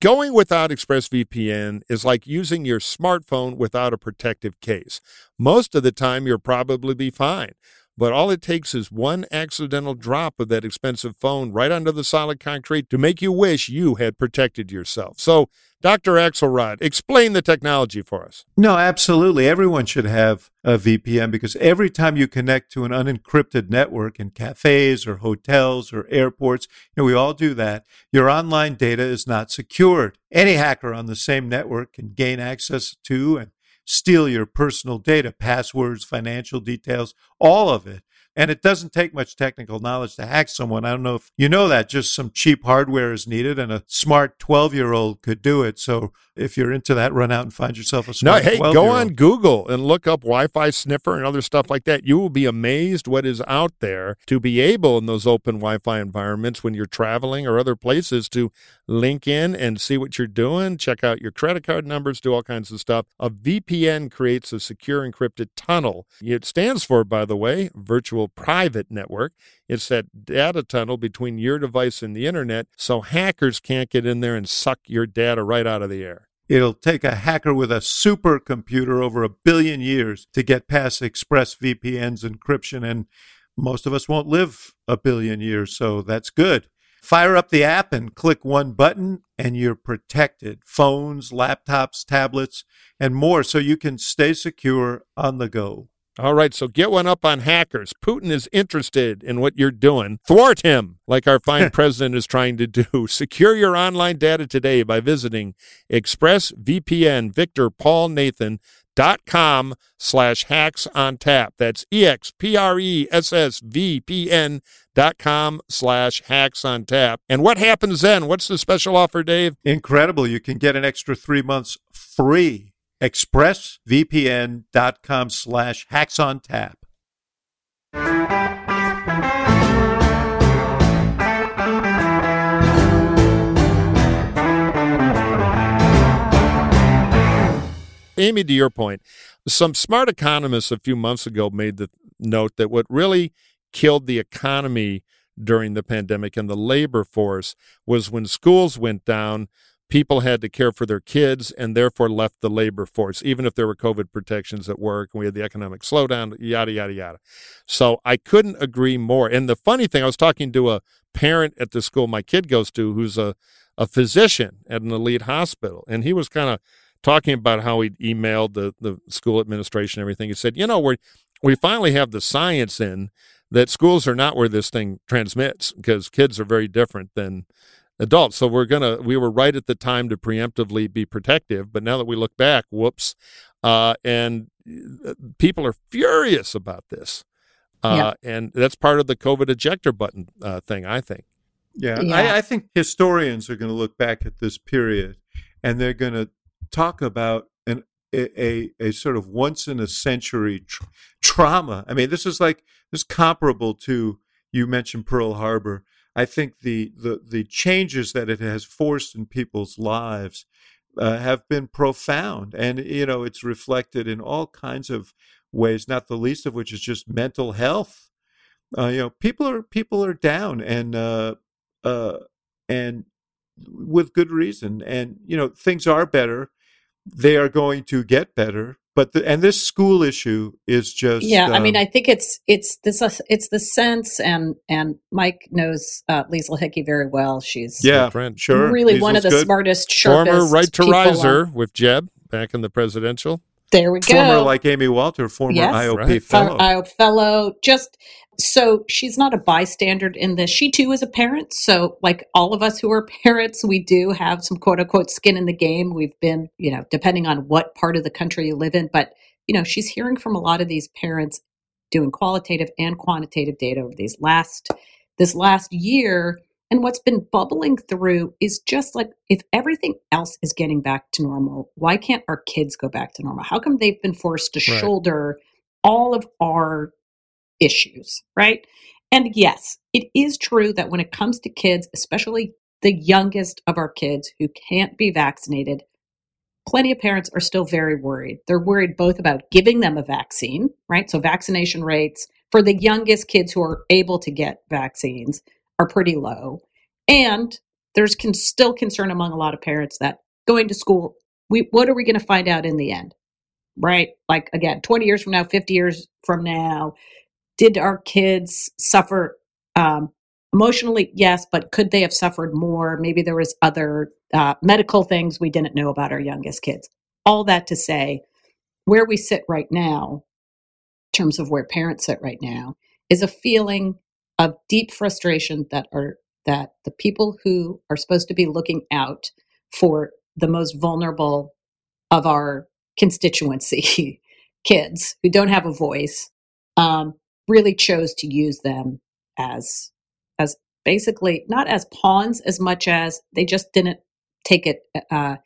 going without ExpressVPN is like using your smartphone without a protective case. Most of the time, you'll probably be fine. But all it takes is one accidental drop of that expensive phone right onto the solid concrete to make you wish you had protected yourself. So, Dr. Axelrod, explain the technology for us. No, absolutely. Everyone should have a VPN because every time you connect to an unencrypted network in cafes or hotels or airports, you know, we all do that. Your online data is not secured. Any hacker on the same network can gain access to and steal your personal data, passwords, financial details, all of it. And it doesn't take much technical knowledge to hack someone. I don't know if you know that. Just some cheap hardware is needed, and a smart 12 year old could do it. So if you're into that, run out and find yourself a smart No, hey, go on Google and look up Wi-Fi sniffer and other stuff like that. You will be amazed what is out there to be able in those open Wi-Fi environments when you're traveling or other places to link in and see what you're doing, check out your credit card numbers, do all kinds of stuff. A VPN creates a secure encrypted tunnel. It stands for, by the way, virtual private network. It's that data tunnel between your device and the internet so hackers can't get in there and suck your data right out of the air. It'll take a hacker with a supercomputer over a billion years to get past ExpressVPN's encryption, and most of us won't live a billion years, so that's good. Fire up the app and click one button, and you're protected. Phones, laptops, tablets, and more, so you can stay secure on the go. All right, so get one up on hackers. Putin is interested in what you're doing. Thwart him, like our fine president is trying to do. Secure your online data today by visiting expressvpn Victor Paul Nathan dot com slash hacks on tap. That's E X P R E S S V P N dot com slash hacks on tap. And what happens then? What's the special offer, Dave? Incredible. You can get an extra three months free. ExpressVPN.com slash hacks on tap. Amy, to your point, some smart economists a few months ago made the note that what really killed the economy during the pandemic and the labor force was when schools went down, people had to care for their kids and therefore left the labor force, even if there were COVID protections at work and we had the economic slowdown, yada, yada, yada. So I couldn't agree more. And the funny thing, I was talking to a parent at the school my kid goes to who's a, a physician at an elite hospital, and he was kind of talking about how he emailed the, the school administration and everything. He said, you know, we we finally have the science in that schools are not where this thing transmits because kids are very different than adults. So we're gonna we were right at the time to preemptively be protective, but now that we look back, whoops, uh, and uh, people are furious about this. Uh, yeah. And that's part of the COVID ejector button uh, thing, I think. Yeah, yeah. I, I think historians are going to look back at this period and they're going to talk about an a, a, a sort of once in a century tr- trauma. I mean, this is like this is comparable to you mentioned Pearl Harbor. I think the the the changes that it has forced in people's lives uh, have been profound, and you know it's reflected in all kinds of ways. Not the least of which is just mental health. Uh, you know, people are people are down, and uh, uh, and with good reason. And you know, things are better they are going to get better but the, and this school issue is just yeah um, i mean um, i think it's it's this uh, it's the sense and and mike knows uh, Liesl Hickey very well she's yeah friend sure really Liesl's one of the good. smartest former right to riser on. with jeb back in the presidential there we go. Former, like Amy Walter, former yes. IOP right. fellow. IOP fellow. Just so she's not a bystander in this. She too is a parent. So, like all of us who are parents, we do have some quote unquote skin in the game. We've been, you know, depending on what part of the country you live in. But, you know, she's hearing from a lot of these parents doing qualitative and quantitative data over these last this last year and what's been bubbling through is just like if everything else is getting back to normal, why can't our kids go back to normal? How come they've been forced to right. shoulder all of our issues, right? And yes, it is true that when it comes to kids, especially the youngest of our kids who can't be vaccinated, plenty of parents are still very worried. They're worried both about giving them a vaccine, right? So vaccination rates for the youngest kids who are able to get vaccines are pretty low. And there's con- still concern among a lot of parents that going to school, we what are we going to find out in the end? Right? Like again, 20 years from now, 50 years from now, did our kids suffer um, emotionally? Yes, but could they have suffered more? Maybe there was other uh, medical things we didn't know about our youngest kids. All that to say, where we sit right now, in terms of where parents sit right now, is a feeling of deep frustration that are that the people who are supposed to be looking out for the most vulnerable of our constituency kids who don't have a voice um, really chose to use them as as basically not as pawns as much as they just didn't take it uh,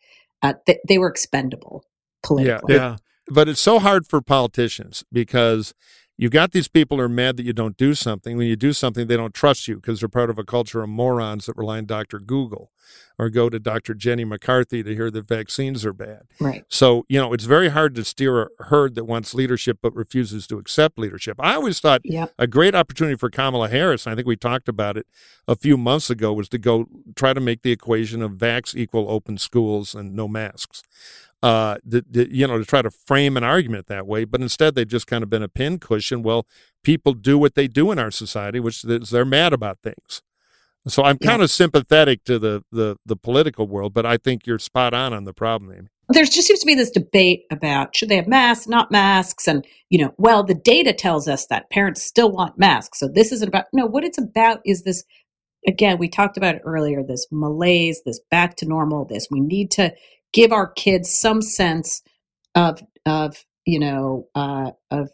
uh, they, they were expendable politically. yeah, yeah. But it's so hard for politicians because you got these people who are mad that you don't do something. When you do something, they don't trust you because they're part of a culture of morons that rely on Dr. Google or go to Dr. Jenny McCarthy to hear that vaccines are bad. Right. So, you know, it's very hard to steer a herd that wants leadership but refuses to accept leadership. I always thought yep. a great opportunity for Kamala Harris, and I think we talked about it a few months ago, was to go try to make the equation of vax equal open schools and no masks uh, the, the, you know, to try to frame an argument that way. But instead, they've just kind of been a pincushion. Well, people do what they do in our society, which is they're mad about things. So I'm kind yeah. of sympathetic to the, the the political world, but I think you're spot on on the problem, Amy. There just seems to be this debate about should they have masks, not masks, and you know, well, the data tells us that parents still want masks. So this isn't about no. What it's about is this. Again, we talked about it earlier. This malaise, this back to normal. This we need to give our kids some sense of of you know uh, of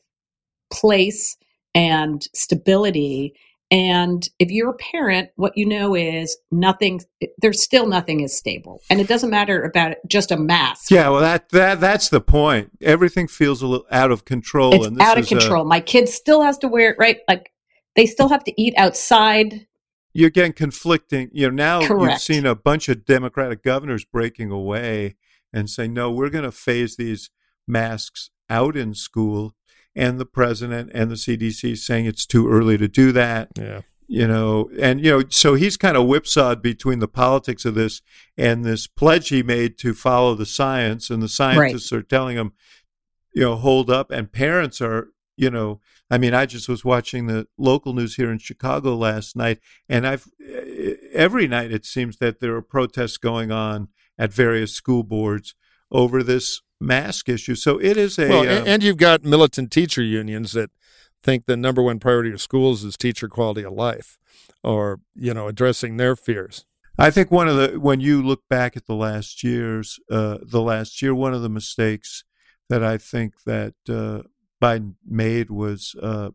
place and stability And if you're a parent, what you know is nothing, there's still nothing is stable. And it doesn't matter about just a mask. Yeah, well, that, that that's the point. Everything feels a little out of control. It's out of control. A, My kid still has to wear it, right? Like they still have to eat outside. You're getting conflicting. You know, now Correct. you've seen a bunch of Democratic governors breaking away and saying, no, we're going to phase these masks out in school and the president and the CDC saying it's too early to do that. Yeah. You know, and you know, so he's kind of whipsawed between the politics of this and this pledge he made to follow the science, and the scientists right. are telling him, you know, hold up, and parents are, you know, I mean, I just was watching the local news here in Chicago last night, and I've every night it seems that there are protests going on at various school boards over this mask issue. So it is a. Well, uh, and you've got militant teacher unions that think the number one priority of schools is teacher quality of life, or you know, addressing their fears. I think one of the when you look back at the last years, uh, the last year, one of the mistakes that I think that uh, Biden made was uh,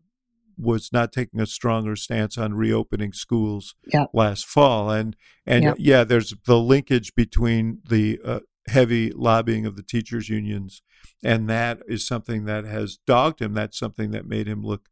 was not taking a stronger stance on reopening schools yep. last fall, and and yep. yeah, there's the linkage between the uh, heavy lobbying of the teachers unions and that is something that has dogged him that's something that made him look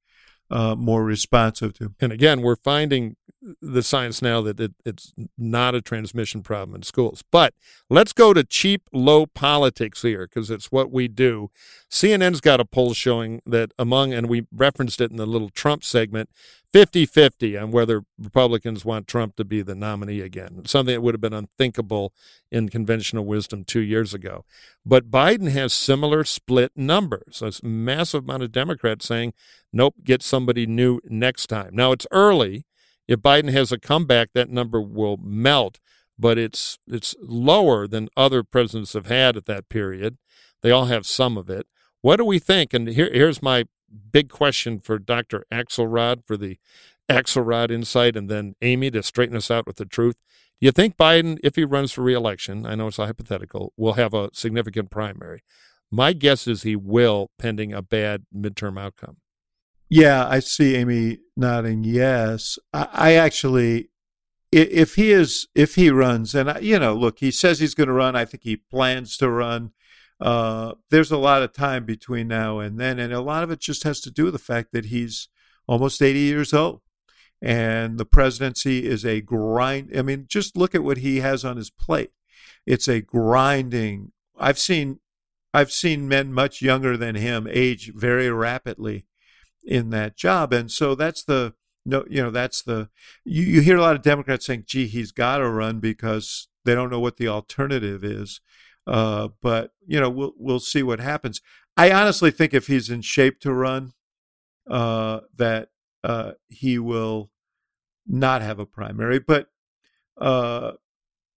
uh, more responsive to. And again we're finding the science now that it, it's not a transmission problem in schools. But let's go to cheap low politics here because it's what we do. Cnn's got a poll showing that among and we referenced it in the little trump segment 50 50 on whether Republicans want Trump to be the nominee again, something that would have been unthinkable in conventional wisdom two years ago. But Biden has similar split numbers. A massive amount of Democrats saying, nope, get somebody new next time. Now, it's early. If Biden has a comeback, that number will melt, but it's, it's lower than other presidents have had at that period. They all have some of it. What do we think? And here, here's my big question for Dr. Axelrod for the Axelrod insight, and then Amy to straighten us out with the truth. Do you think Biden, if he runs for reelection, I know it's a hypothetical, will have a significant primary? My guess is he will, pending a bad midterm outcome. Yeah, I see Amy nodding yes. I, I actually, if he is, if he runs, and I, you know, look, he says he's going to run. I think he plans to run. Uh, there's a lot of time between now and then, and a lot of it just has to do with the fact that he's almost 80 years old, and the presidency is a grind. I mean, just look at what he has on his plate. It's a grinding. I've seen, I've seen men much younger than him age very rapidly in that job, and so that's the no, you know, that's the you, you hear a lot of Democrats saying, "Gee, he's got to run because they don't know what the alternative is." Uh, but you know, we'll we'll see what happens. I honestly think if he's in shape to run, uh, that uh, he will not have a primary. But uh,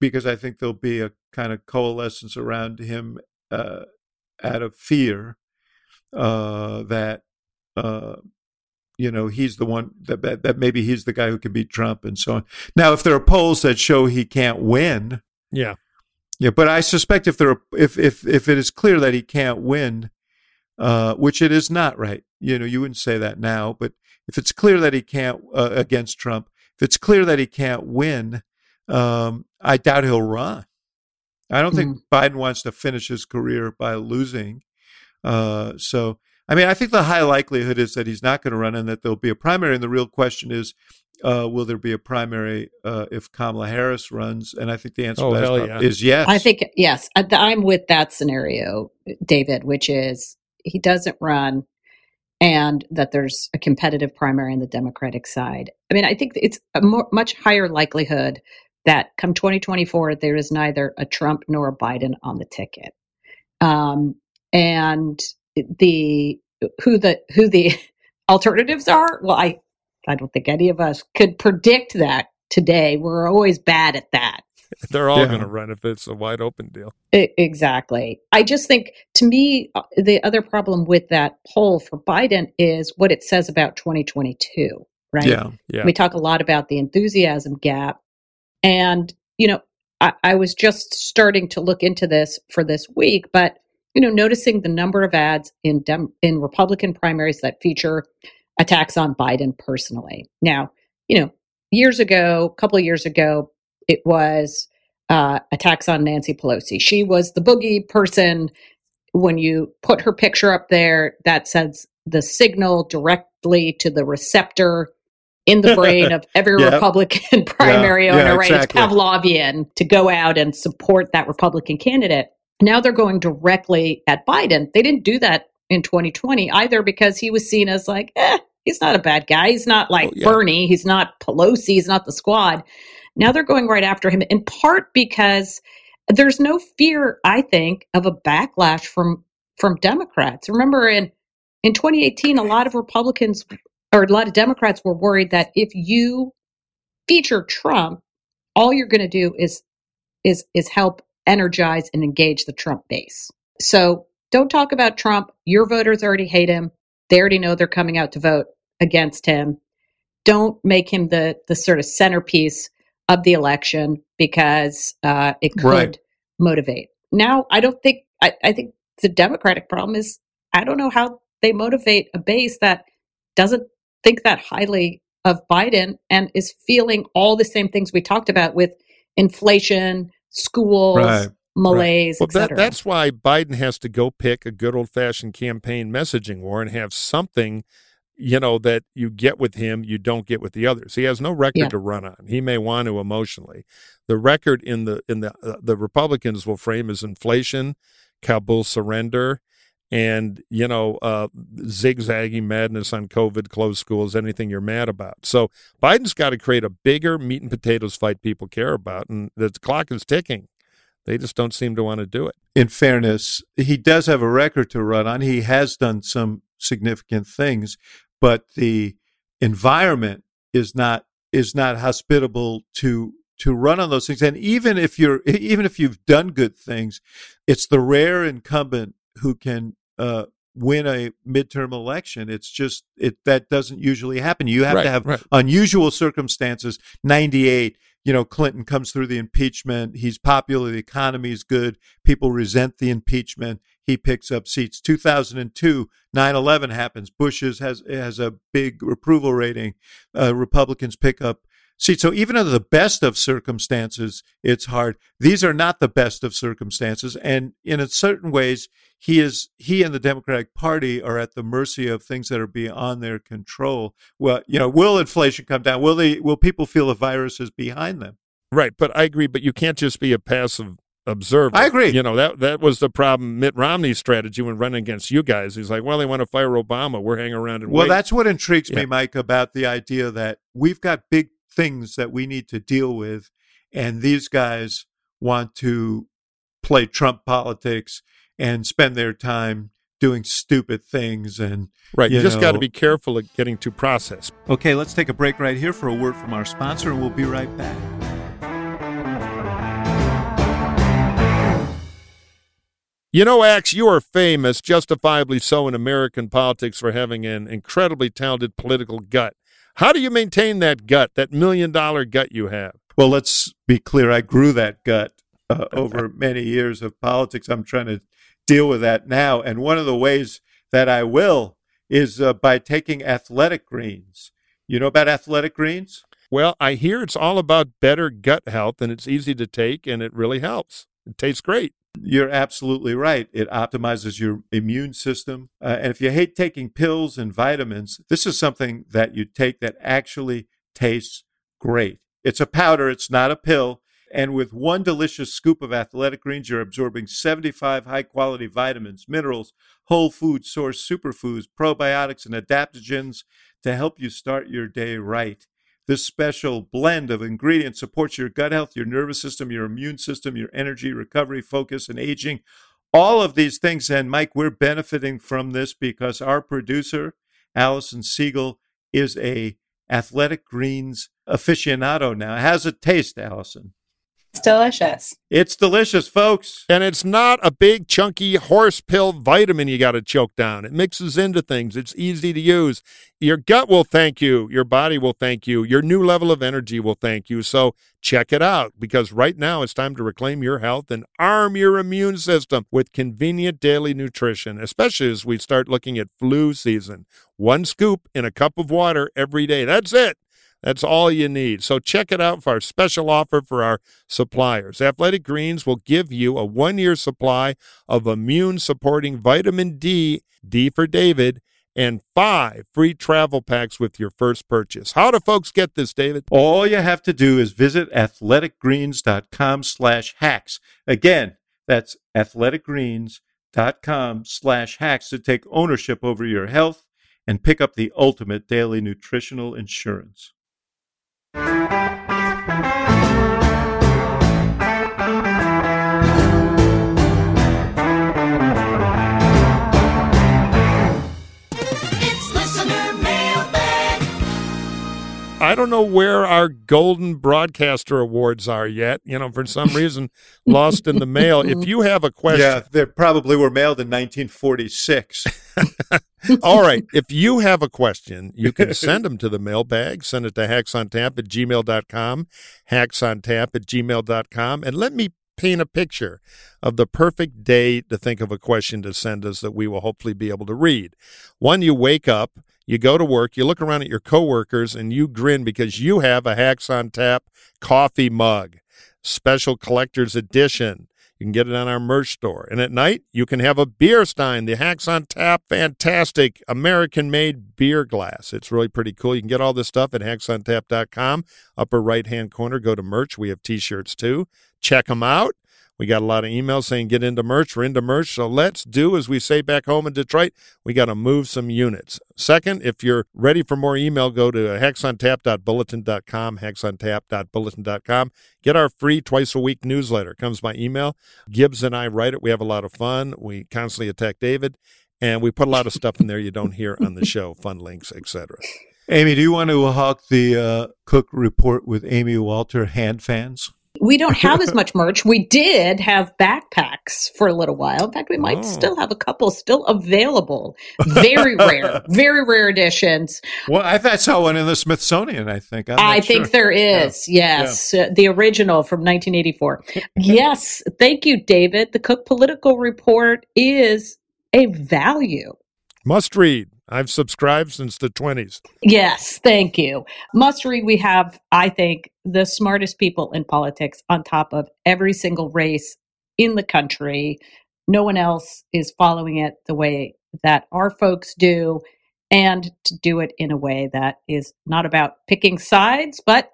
because I think there'll be a kind of coalescence around him uh, out of fear uh, that you know he's the one that, that, that maybe he's the guy who can beat Trump and so on. Now, if there are polls that show he can't win, yeah, yeah, but I suspect if there are, if if if it is clear that he can't win, uh, which it is not, right? You know, you wouldn't say that now, but if it's clear that he can't uh, against Trump, if it's clear that he can't win, um, I doubt he'll run. I don't mm think hmm. Biden wants to finish his career by losing. Uh, so, I mean, I think the high likelihood is that he's not going to run and that there'll be a primary. And the real question is, uh, will there be a primary uh, if Kamala Harris runs? And I think the answer oh, to that yeah. is yes. I think yes. I'm with that scenario, David, which is he doesn't run, and that there's a competitive primary on the Democratic side. I mean, I think it's a more, much higher likelihood that come 2024 there is neither a Trump nor a Biden on the ticket, um, and the who the who the alternatives are. Well, I I don't think any of us could predict that today. We're always bad at that. They're all yeah. going to run if it's a wide open deal. exactly. I just think, to me, uh, the other problem with that poll for Biden is what it says about 2022, right? Yeah. yeah. We talk a lot about the enthusiasm gap. And, you know, I, I was just starting to look into this for this week, but, you know, noticing the number of ads in Dem- in Republican primaries that feature attacks on Biden personally. Now, you know, years ago, a couple of years ago, it was uh, attacks on Nancy Pelosi. She was the boogie person. When you put her picture up there, that sends the signal directly to the receptor in the brain of every Yep. Republican primary Yeah, yeah, owner, right? exactly. It's Pavlovian to go out and support that Republican candidate. Now they're going directly at Biden. They didn't do that in 2020 either because he was seen as like, eh, he's not a bad guy. He's not like Oh, yeah. Bernie. He's not Pelosi. He's not the squad. Now they're going right after him in part because there's no fear, I think, of a backlash from from Democrats. Remember in in 2018, a lot of Republicans or a lot of Democrats were worried that if you feature Trump, all you're going to do is is is help energize and engage the Trump base. So don't talk about Trump. Your voters already hate him. They already know they're coming out to vote against him. Don't make him the the sort of centerpiece of the election because uh, it could Right. motivate. Now, I don't think I, I think the Democratic problem is I don't know how they motivate a base that doesn't think that highly of Biden and is feeling all the same things we talked about with inflation, schools, Right. Malaise, Well, et that, that's why Biden has to go pick a good old fashioned campaign messaging war and have something, you know, that you get with him you don't get with the others. He has no record Yeah. to run on. He may want to emotionally. The record in the in the uh, the Republicans will frame as inflation, Kabul surrender, and you know uh, zigzagging madness on COVID, closed schools, anything you're mad about. So Biden's got to create a bigger meat and potatoes fight people care about, and the clock is ticking. They just don't seem to want to do it. in fairness, he does have a record to run on. He has done some significant things, but the environment is not is not hospitable to to run on those things. And even if you're even if you've done good things, it's the rare incumbent who can uh, win a midterm election. It's just it that doesn't usually happen. You have Right, to have right. unusual circumstances. Ninety eight. You know, Clinton comes through the impeachment. He's popular. The economy is good. People resent the impeachment. He picks up seats. 2002, 9/11 happens. Bush has has a big approval rating. Uh, Republicans pick up seats. So even under the best of circumstances, it's hard. These are not the best of circumstances, and in a certain ways, he is he and the Democratic Party are at the mercy of things that are beyond their control. Well, you know, will inflation come down? Will they? Will people feel the virus is behind them? Right, but I agree. But you can't just be a passive observer. I agree. You know that that was the problem. Mitt Romney's strategy when running against you guys. He's like, well, they want to fire Obama. We're hanging around and Well, wait. that's what intrigues Yeah. me, Mike, about the idea that we've got big things that we need to deal with, and these guys want to play Trump politics and spend their time doing stupid things. And right. You, you just got to be careful of getting too processed. okay, let's take a break right here for a word from our sponsor, and we'll be right back. You know, Axe, you are famous, justifiably so, in American politics for having an incredibly talented political gut. How do you maintain that gut, that million dollar gut you have? Well, let's be clear. I grew that gut uh, over many years of politics. I'm trying to deal with that now. And one of the ways that I will is uh, by taking athletic greens. You know about athletic greens? Well, I hear it's all about better gut health, and it's easy to take, and it really helps. It tastes great. You're absolutely right. It optimizes your immune system. Uh, and if you hate taking pills and vitamins, this is something that you take that actually tastes great. It's a powder, it's not a pill. And with one delicious scoop of athletic greens, you're absorbing 75 high quality vitamins, minerals, whole food source superfoods, probiotics, and adaptogens to help you start your day right. This special blend of ingredients supports your gut health, your nervous system, your immune system, your energy, recovery, focus, and aging. All of these things. And Mike, we're benefiting from this because our producer, Allison Siegel, is a athletic greens aficionado now. How's it taste, Allison? Delicious. It's delicious, folks. And it's not a big, chunky horse pill vitamin you got to choke down. It mixes into things. It's easy to use. Your gut will thank you. Your body will thank you. Your new level of energy will thank you. So check it out because right now it's time to reclaim your health and arm your immune system with convenient daily nutrition, especially as we start looking at flu season. One scoop in a cup of water every day. That's it. That's all you need. So check it out for our special offer for our suppliers. Athletic Greens will give you a one year supply of immune supporting vitamin D, D for David, and five free travel packs with your first purchase. How do folks get this, David? All you have to do is visit athleticgreens.com slash hacks. Again, that's athleticgreens.com slash hacks to take ownership over your health and pick up the ultimate daily nutritional insurance. It's I don't know where our Golden Broadcaster Awards are yet. You know, for some reason, lost in the mail. If you have a question, Yeah, they probably were mailed in 1946. All right. If you have a question, you can send them to the mailbag. Send it to hacksontap at gmail.com, hacksontap at gmail.com. And let me paint a picture of the perfect day to think of a question to send us that we will hopefully be able to read. One, you wake up, you go to work, you look around at your coworkers, and you grin because you have a Hacks on Tap coffee mug, special collector's edition. You can get it on our merch store. And at night, you can have a beer stein, the Hacks on Tap, fantastic American made beer glass. It's really pretty cool. You can get all this stuff at hacksontap.com. Upper right hand corner, go to merch. We have t shirts too. Check them out. We got a lot of emails saying get into merch. We're into merch. So let's do as we say back home in Detroit. We got to move some units. Second, if you're ready for more email, go to hacksontap.bulletin.com, hacksontap.bulletin.com. Get our free twice a week newsletter. It comes by email. Gibbs and I write it. We have a lot of fun. We constantly attack David, and we put a lot of stuff in there you don't hear on the show, fun links, etc. Amy, do you want to hawk the uh, Cook report with Amy Walter hand fans? We don't have as much merch. We did have backpacks for a little while. In fact, we might Oh. still have a couple still available. Very rare, very rare editions. Well, I, I saw one in the Smithsonian, I think. I think there is. Yes. Uh, the original from 1984. yes. Thank you, David. The Cook Political Report is a value. Must read. I've subscribed since the 20s. Yes, thank you. Must read. We have, I think, the smartest people in politics on top of every single race in the country. No one else is following it the way that our folks do, and to do it in a way that is not about picking sides, but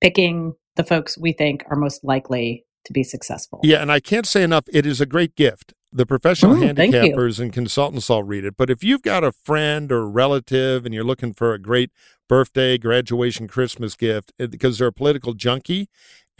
picking the folks we think are most likely to be successful. Yeah, and I can't say enough. It is a great gift. The professional you. handicappers and consultants all read it. But if you've got a friend or relative and you're looking for a great birthday, graduation, Christmas gift, eh, because they're a political junkie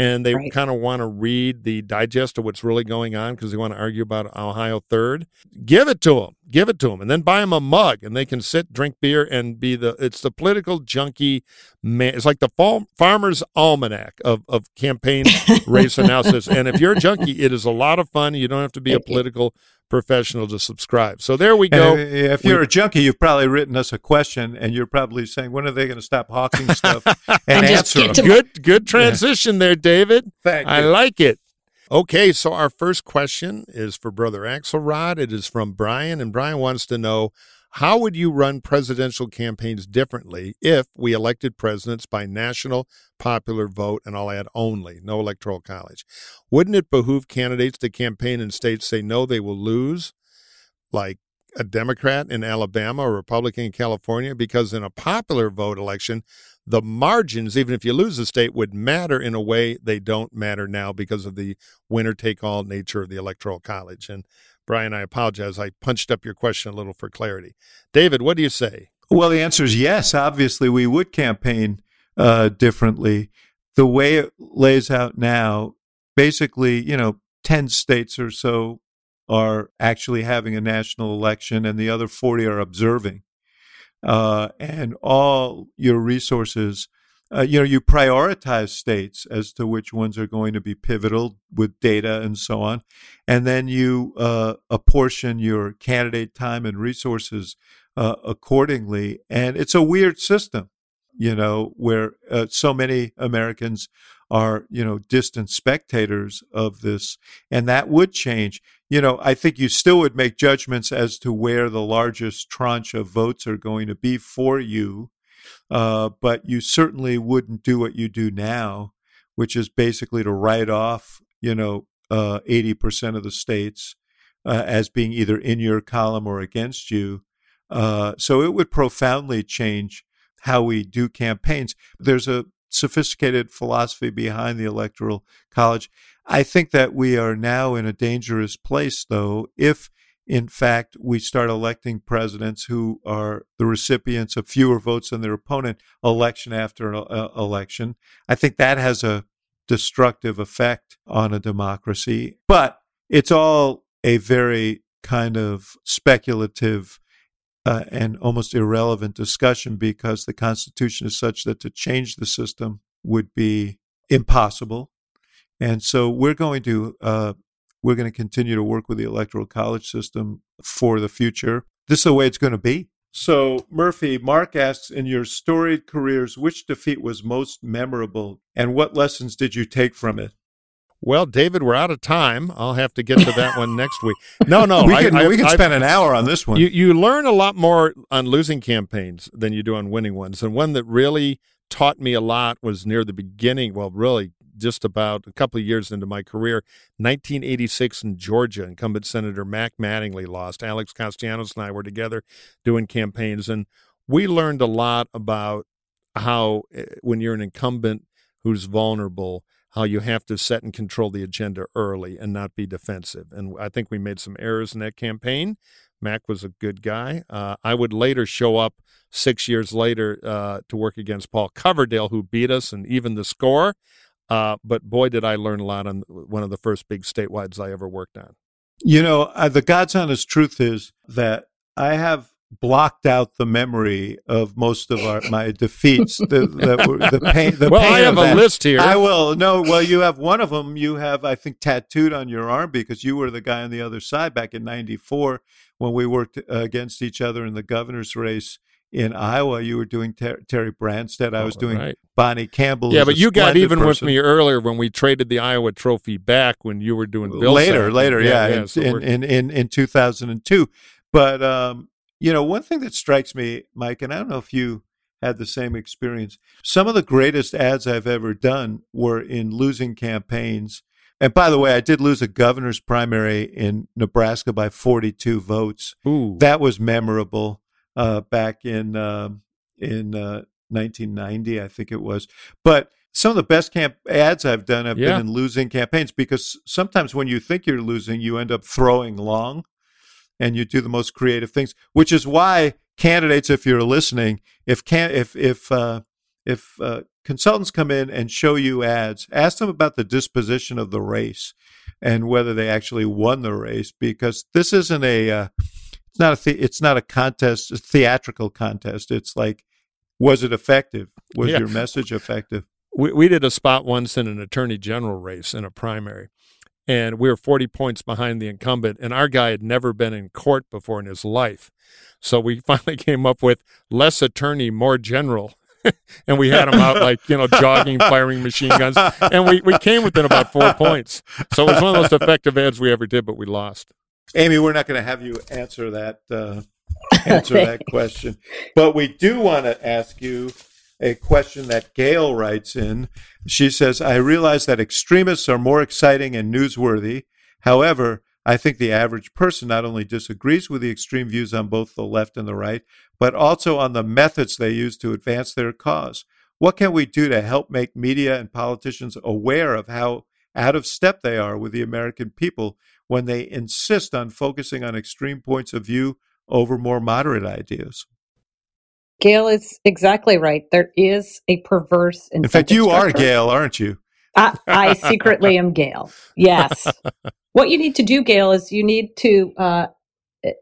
and they Right. kind of want to read the digest of what's really going on because they want to argue about Ohio third, give it to them. Give it to them, and then buy them a mug, and they can sit, drink beer, and be the. It's the political junkie man. It's like the fall, farmer's almanac of of campaign race analysis. And if you're a junkie, it is a lot of fun. You don't have to be a Thank you. political professional to subscribe. So there we And go. if you're a junkie, you've probably written us a question, and you're probably saying, "When are they going to stop hawking stuff and, And answer them?" Good, good transition there, David. Thank I you. like it. Okay, so our first question is for Brother Axelrod. It is from Brian, and Brian wants to know how would you run presidential campaigns differently if we elected presidents by national popular vote, and I'll add only, no electoral college? Wouldn't it behoove candidates to campaign in states they know they will lose, like a Democrat in Alabama or Republican in California? Because in a popular vote election, the margins, even if you lose the state, would matter in a way they don't matter now because of the winner take all nature of the electoral college. And Brian, I apologize. I punched up your question a little for clarity. David, what do you say? Well, the answer is yes. Obviously, we would campaign uh, differently. The way it lays out now, basically, you know, 10 states or so are actually having a national election, and the other 40 are observing. Uh, and all your resources, uh, you know, you prioritize states as to which ones are going to be pivotal with data and so on. And then you uh, apportion your candidate time and resources uh, accordingly. And it's a weird system, you know, where uh, so many Americans are, you know, distant spectators of this. And that would change. You know, I think you still would make judgments as to where the largest tranche of votes are going to be for you. Uh, but you certainly wouldn't do what you do now, which is basically to write off, you know, uh, 80% of the states uh, as being either in your column or against you. Uh, so it would profoundly change how we do campaigns. There's a sophisticated philosophy behind the Electoral College. I think that we are now in a dangerous place, though, if in fact we start electing presidents who are the recipients of fewer votes than their opponent election after uh, election. I think that has a destructive effect on a democracy. But it's all a very kind of speculative uh, and almost irrelevant discussion because the Constitution is such that to change the system would be impossible. And so we're going to uh, we're going to continue to work with the electoral college system for the future. This is the way it's going to be. So, Murphy, Mark asks In your storied careers, which defeat was most memorable and what lessons did you take from it? Well, David, we're out of time. I'll have to get to that one next week. No, no, we can, I, we can I, spend an hour on this one. You, you learn a lot more on losing campaigns than you do on winning ones. And one that really taught me a lot was near the beginning, well, really just about a couple of years into my career, 1986 in Georgia. Incumbent Senator Mac Mattingly lost. Alex Castellanos and I were together doing campaigns, and we learned a lot about how eh, when you're an incumbent who's vulnerable, how you have to set and control the agenda early and not be defensive. And I think we made some errors in that campaign. Mac was a good guy. Uh, I would later show up six years later uh, to work against Paul Coverdell, who beat us and even the score. Uh, but boy, did I learn a lot on one of the first big statewides I ever worked on. You know, uh, the God's honest truth is that I have blocked out the memory of most of our my defeats. The, the, the pain. The well, pain I have a list here. I will. No, well, you have one of them. You have, I think, tattooed on your arm because you were the guy on the other side back in '94 when we worked uh, against each other in the governor's race in Iowa, you were doing Ter- Terry Branstad. I was doing right. Bonnie Campbell. Yeah, but you got even person. with me earlier when we traded the Iowa Trophy back when you were doing Bill later, Sack. later, yeah, yeah in, so in, in, in in 2002. But um, you know, one thing that strikes me, Mike, and I don't know if you had the same experience. Some of the greatest ads I've ever done were in losing campaigns. And by the way, I did lose a governor's primary in Nebraska by 42 votes. Ooh. That was memorable uh, back in um in uh, 1990, I think it was. But some of the best camp ads I've done have Yeah. been in losing campaigns because sometimes when you think you're losing, you end up throwing long, and you do the most creative things. Which is why candidates, if you're listening, if can if if uh, if uh, consultants come in and show you ads, ask them about the disposition of the race and whether they actually won the race because this isn't a uh, it's not a the, it's not a contest, a theatrical contest. It's like, was it effective? Was Yeah. your message effective? we, we did a spot once in an attorney general race in a primary and we were 40 points behind the incumbent and our guy had never been in court before in his life so we finally came up with less attorney more general and we had him out like you know jogging firing machine guns and we, we came within about four points so it was one of the most effective ads we ever did but we lost Amy, we're not going to have you answer that uh, answer that question, but we do want to ask you a question that Gail writes in. She says, "I realize that extremists are more exciting and newsworthy. However, I think the average person not only disagrees with the extreme views on both the left and the right, but also on the methods they use to advance their cause. What can we do to help make media and politicians aware of how out of step they are with the American people when they insist on focusing on extreme points of view over more moderate ideas? Gail is exactly right. There is a perverse In fact, you are. Gail, aren't you? I, I secretly am Gail. Yes. what you need to do, Gail, is you need to uh,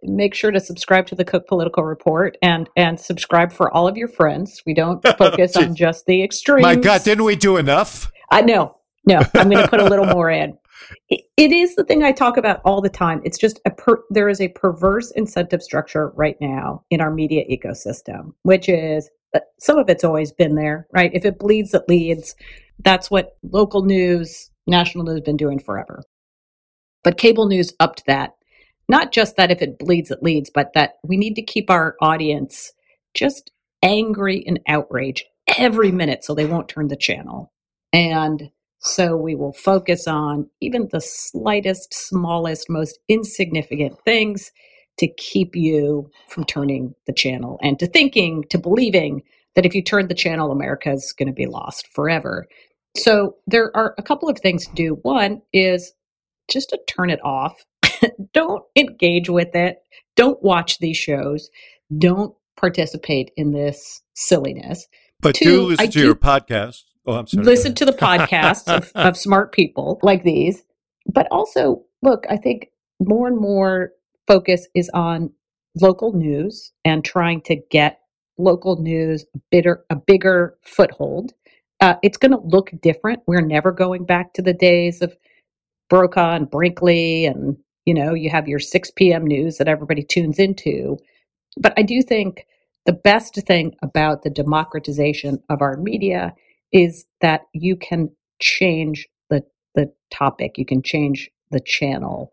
make sure to subscribe to the Cook Political Report and and subscribe for all of your friends. We don't focus on just the extremes. My God, didn't we do enough? I know. No, I'm going to put a little more in. It, is the thing I talk about all the time. It's just a per, there is a perverse incentive structure right now in our media ecosystem, which is uh, some of it's always been there, right? If it bleeds, it leads. That's what local news, national news, been doing forever. But cable news upped that. Not just that if it bleeds, it leads, but that we need to keep our audience just angry and outraged every minute so they won't turn the channel. And so we will focus on even the slightest, smallest, most insignificant things to keep you from turning the channel and to thinking, to believing that if you turn the channel, America is going to be lost forever. So there are a couple of things to do. One is just to turn it off. Don't engage with it. Don't watch these shows. Don't participate in this silliness. But Two, do listen I to do- your podcast. Oh, I'm sorry. listen to the podcasts of, of smart people like these. But also, look, I think more and more focus is on local news and trying to get local news a bigger, a bigger foothold. Uh, it's going to look different. We're never going back to the days of Brokaw and Brinkley, and you know, you have your 6 p.m. news that everybody tunes into. But I do think the best thing about the democratization of our media is that you can change the the topic, you can change the channel,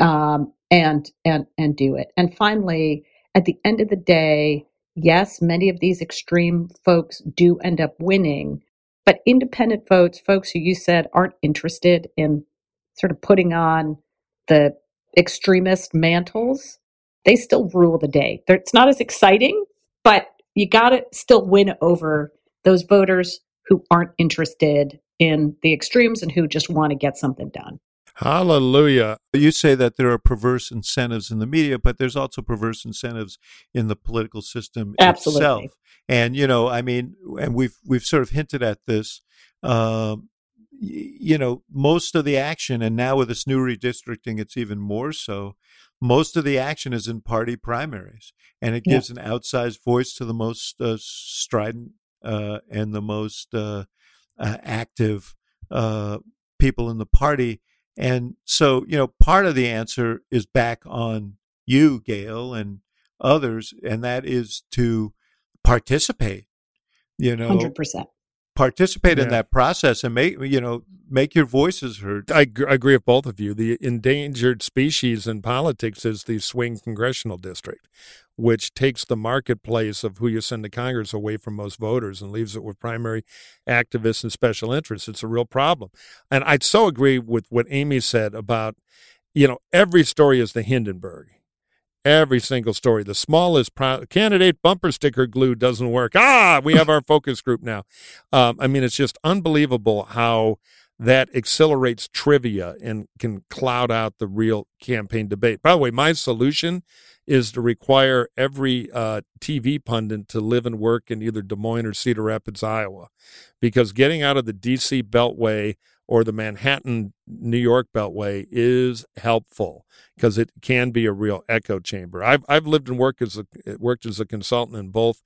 um, and and and do it. And finally, at the end of the day, yes, many of these extreme folks do end up winning, but independent votes, folks who you said aren't interested in sort of putting on the extremist mantles, they still rule the day. They're, it's not as exciting, but you got to still win over those voters who aren't interested in the extremes and who just want to get something done. Hallelujah. You say that there are perverse incentives in the media, but there's also perverse incentives in the political system Absolutely. itself. And you know, I mean, and we've we've sort of hinted at this. Um, you know, most of the action, and now with this new redistricting, it's even more so. Most of the action is in party primaries, and it Yeah. gives an outsized voice to the most uh, strident uh, and the most uh, uh, active uh, people in the party. And so, you know, part of the answer is back on you, Gail, and others, and that is to participate. You know, Hundred percent. participate in that process and make you know make your voices heard. I, gr- I agree with both of you. The endangered species in politics is the swing congressional district, which takes the marketplace of who you send to Congress away from most voters and leaves it with primary activists and special interests. It's a real problem. And I so agree with what Amy said about, you know, every story is the Hindenburg. Every single story. The smallest pro- candidate bumper sticker glue doesn't work. Ah, we have our focus group now. Um, I mean, it's just unbelievable how that accelerates trivia and can cloud out the real campaign debate. By the way, my solution is to require every uh, TV pundit to live and work in either Des Moines or Cedar Rapids, Iowa, because getting out of the D.C. Beltway or the Manhattan, New York Beltway is helpful because it can be a real echo chamber. I've I've lived and worked as a worked as a consultant in both.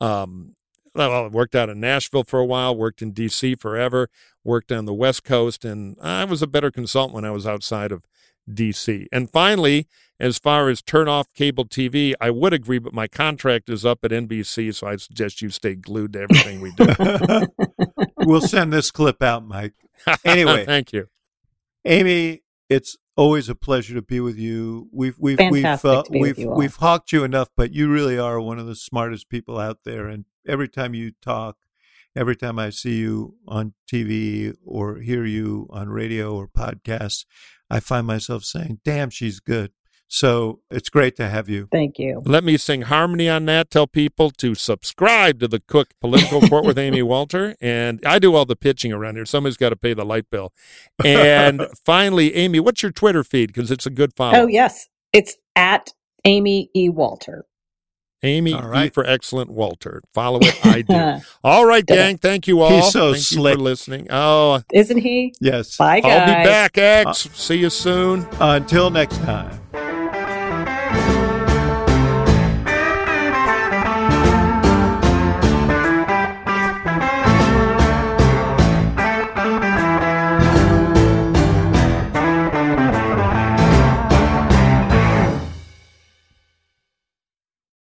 Um, well, I worked out in Nashville for a while, worked in D.C. forever, worked on the West Coast, and I was a better consultant when I was outside of D.C. And finally, as far as turn off cable TV, I would agree, but my contract is up at NBC, so I suggest you stay glued to everything we do. we'll send this clip out, Mike. Anyway. thank you. Amy, it's always a pleasure to be with you. We've we've Fantastic we've uh, to be we've you we've hawked you enough, but you really are one of the smartest people out there. And every time you talk, every time I see you on TV or hear you on radio or podcasts, I find myself saying, "Damn, she's good." So it's great to have you. Thank you. Let me sing harmony on that. Tell people to subscribe to the Cook Political Report with Amy Walter. And I do all the pitching around here. Somebody's got to pay the light bill. And finally, Amy, what's your Twitter feed? Because it's a good follow. Oh yes, it's at Amy E. Walter. Amy All E for excellent Walter. Follow it. I do. All right, gang. Thank you all. He's so Thank slick. you for listening. Oh, Isn't he? Yes. Bye, guys. I'll be back, Axe. Uh, See you soon. Until next time.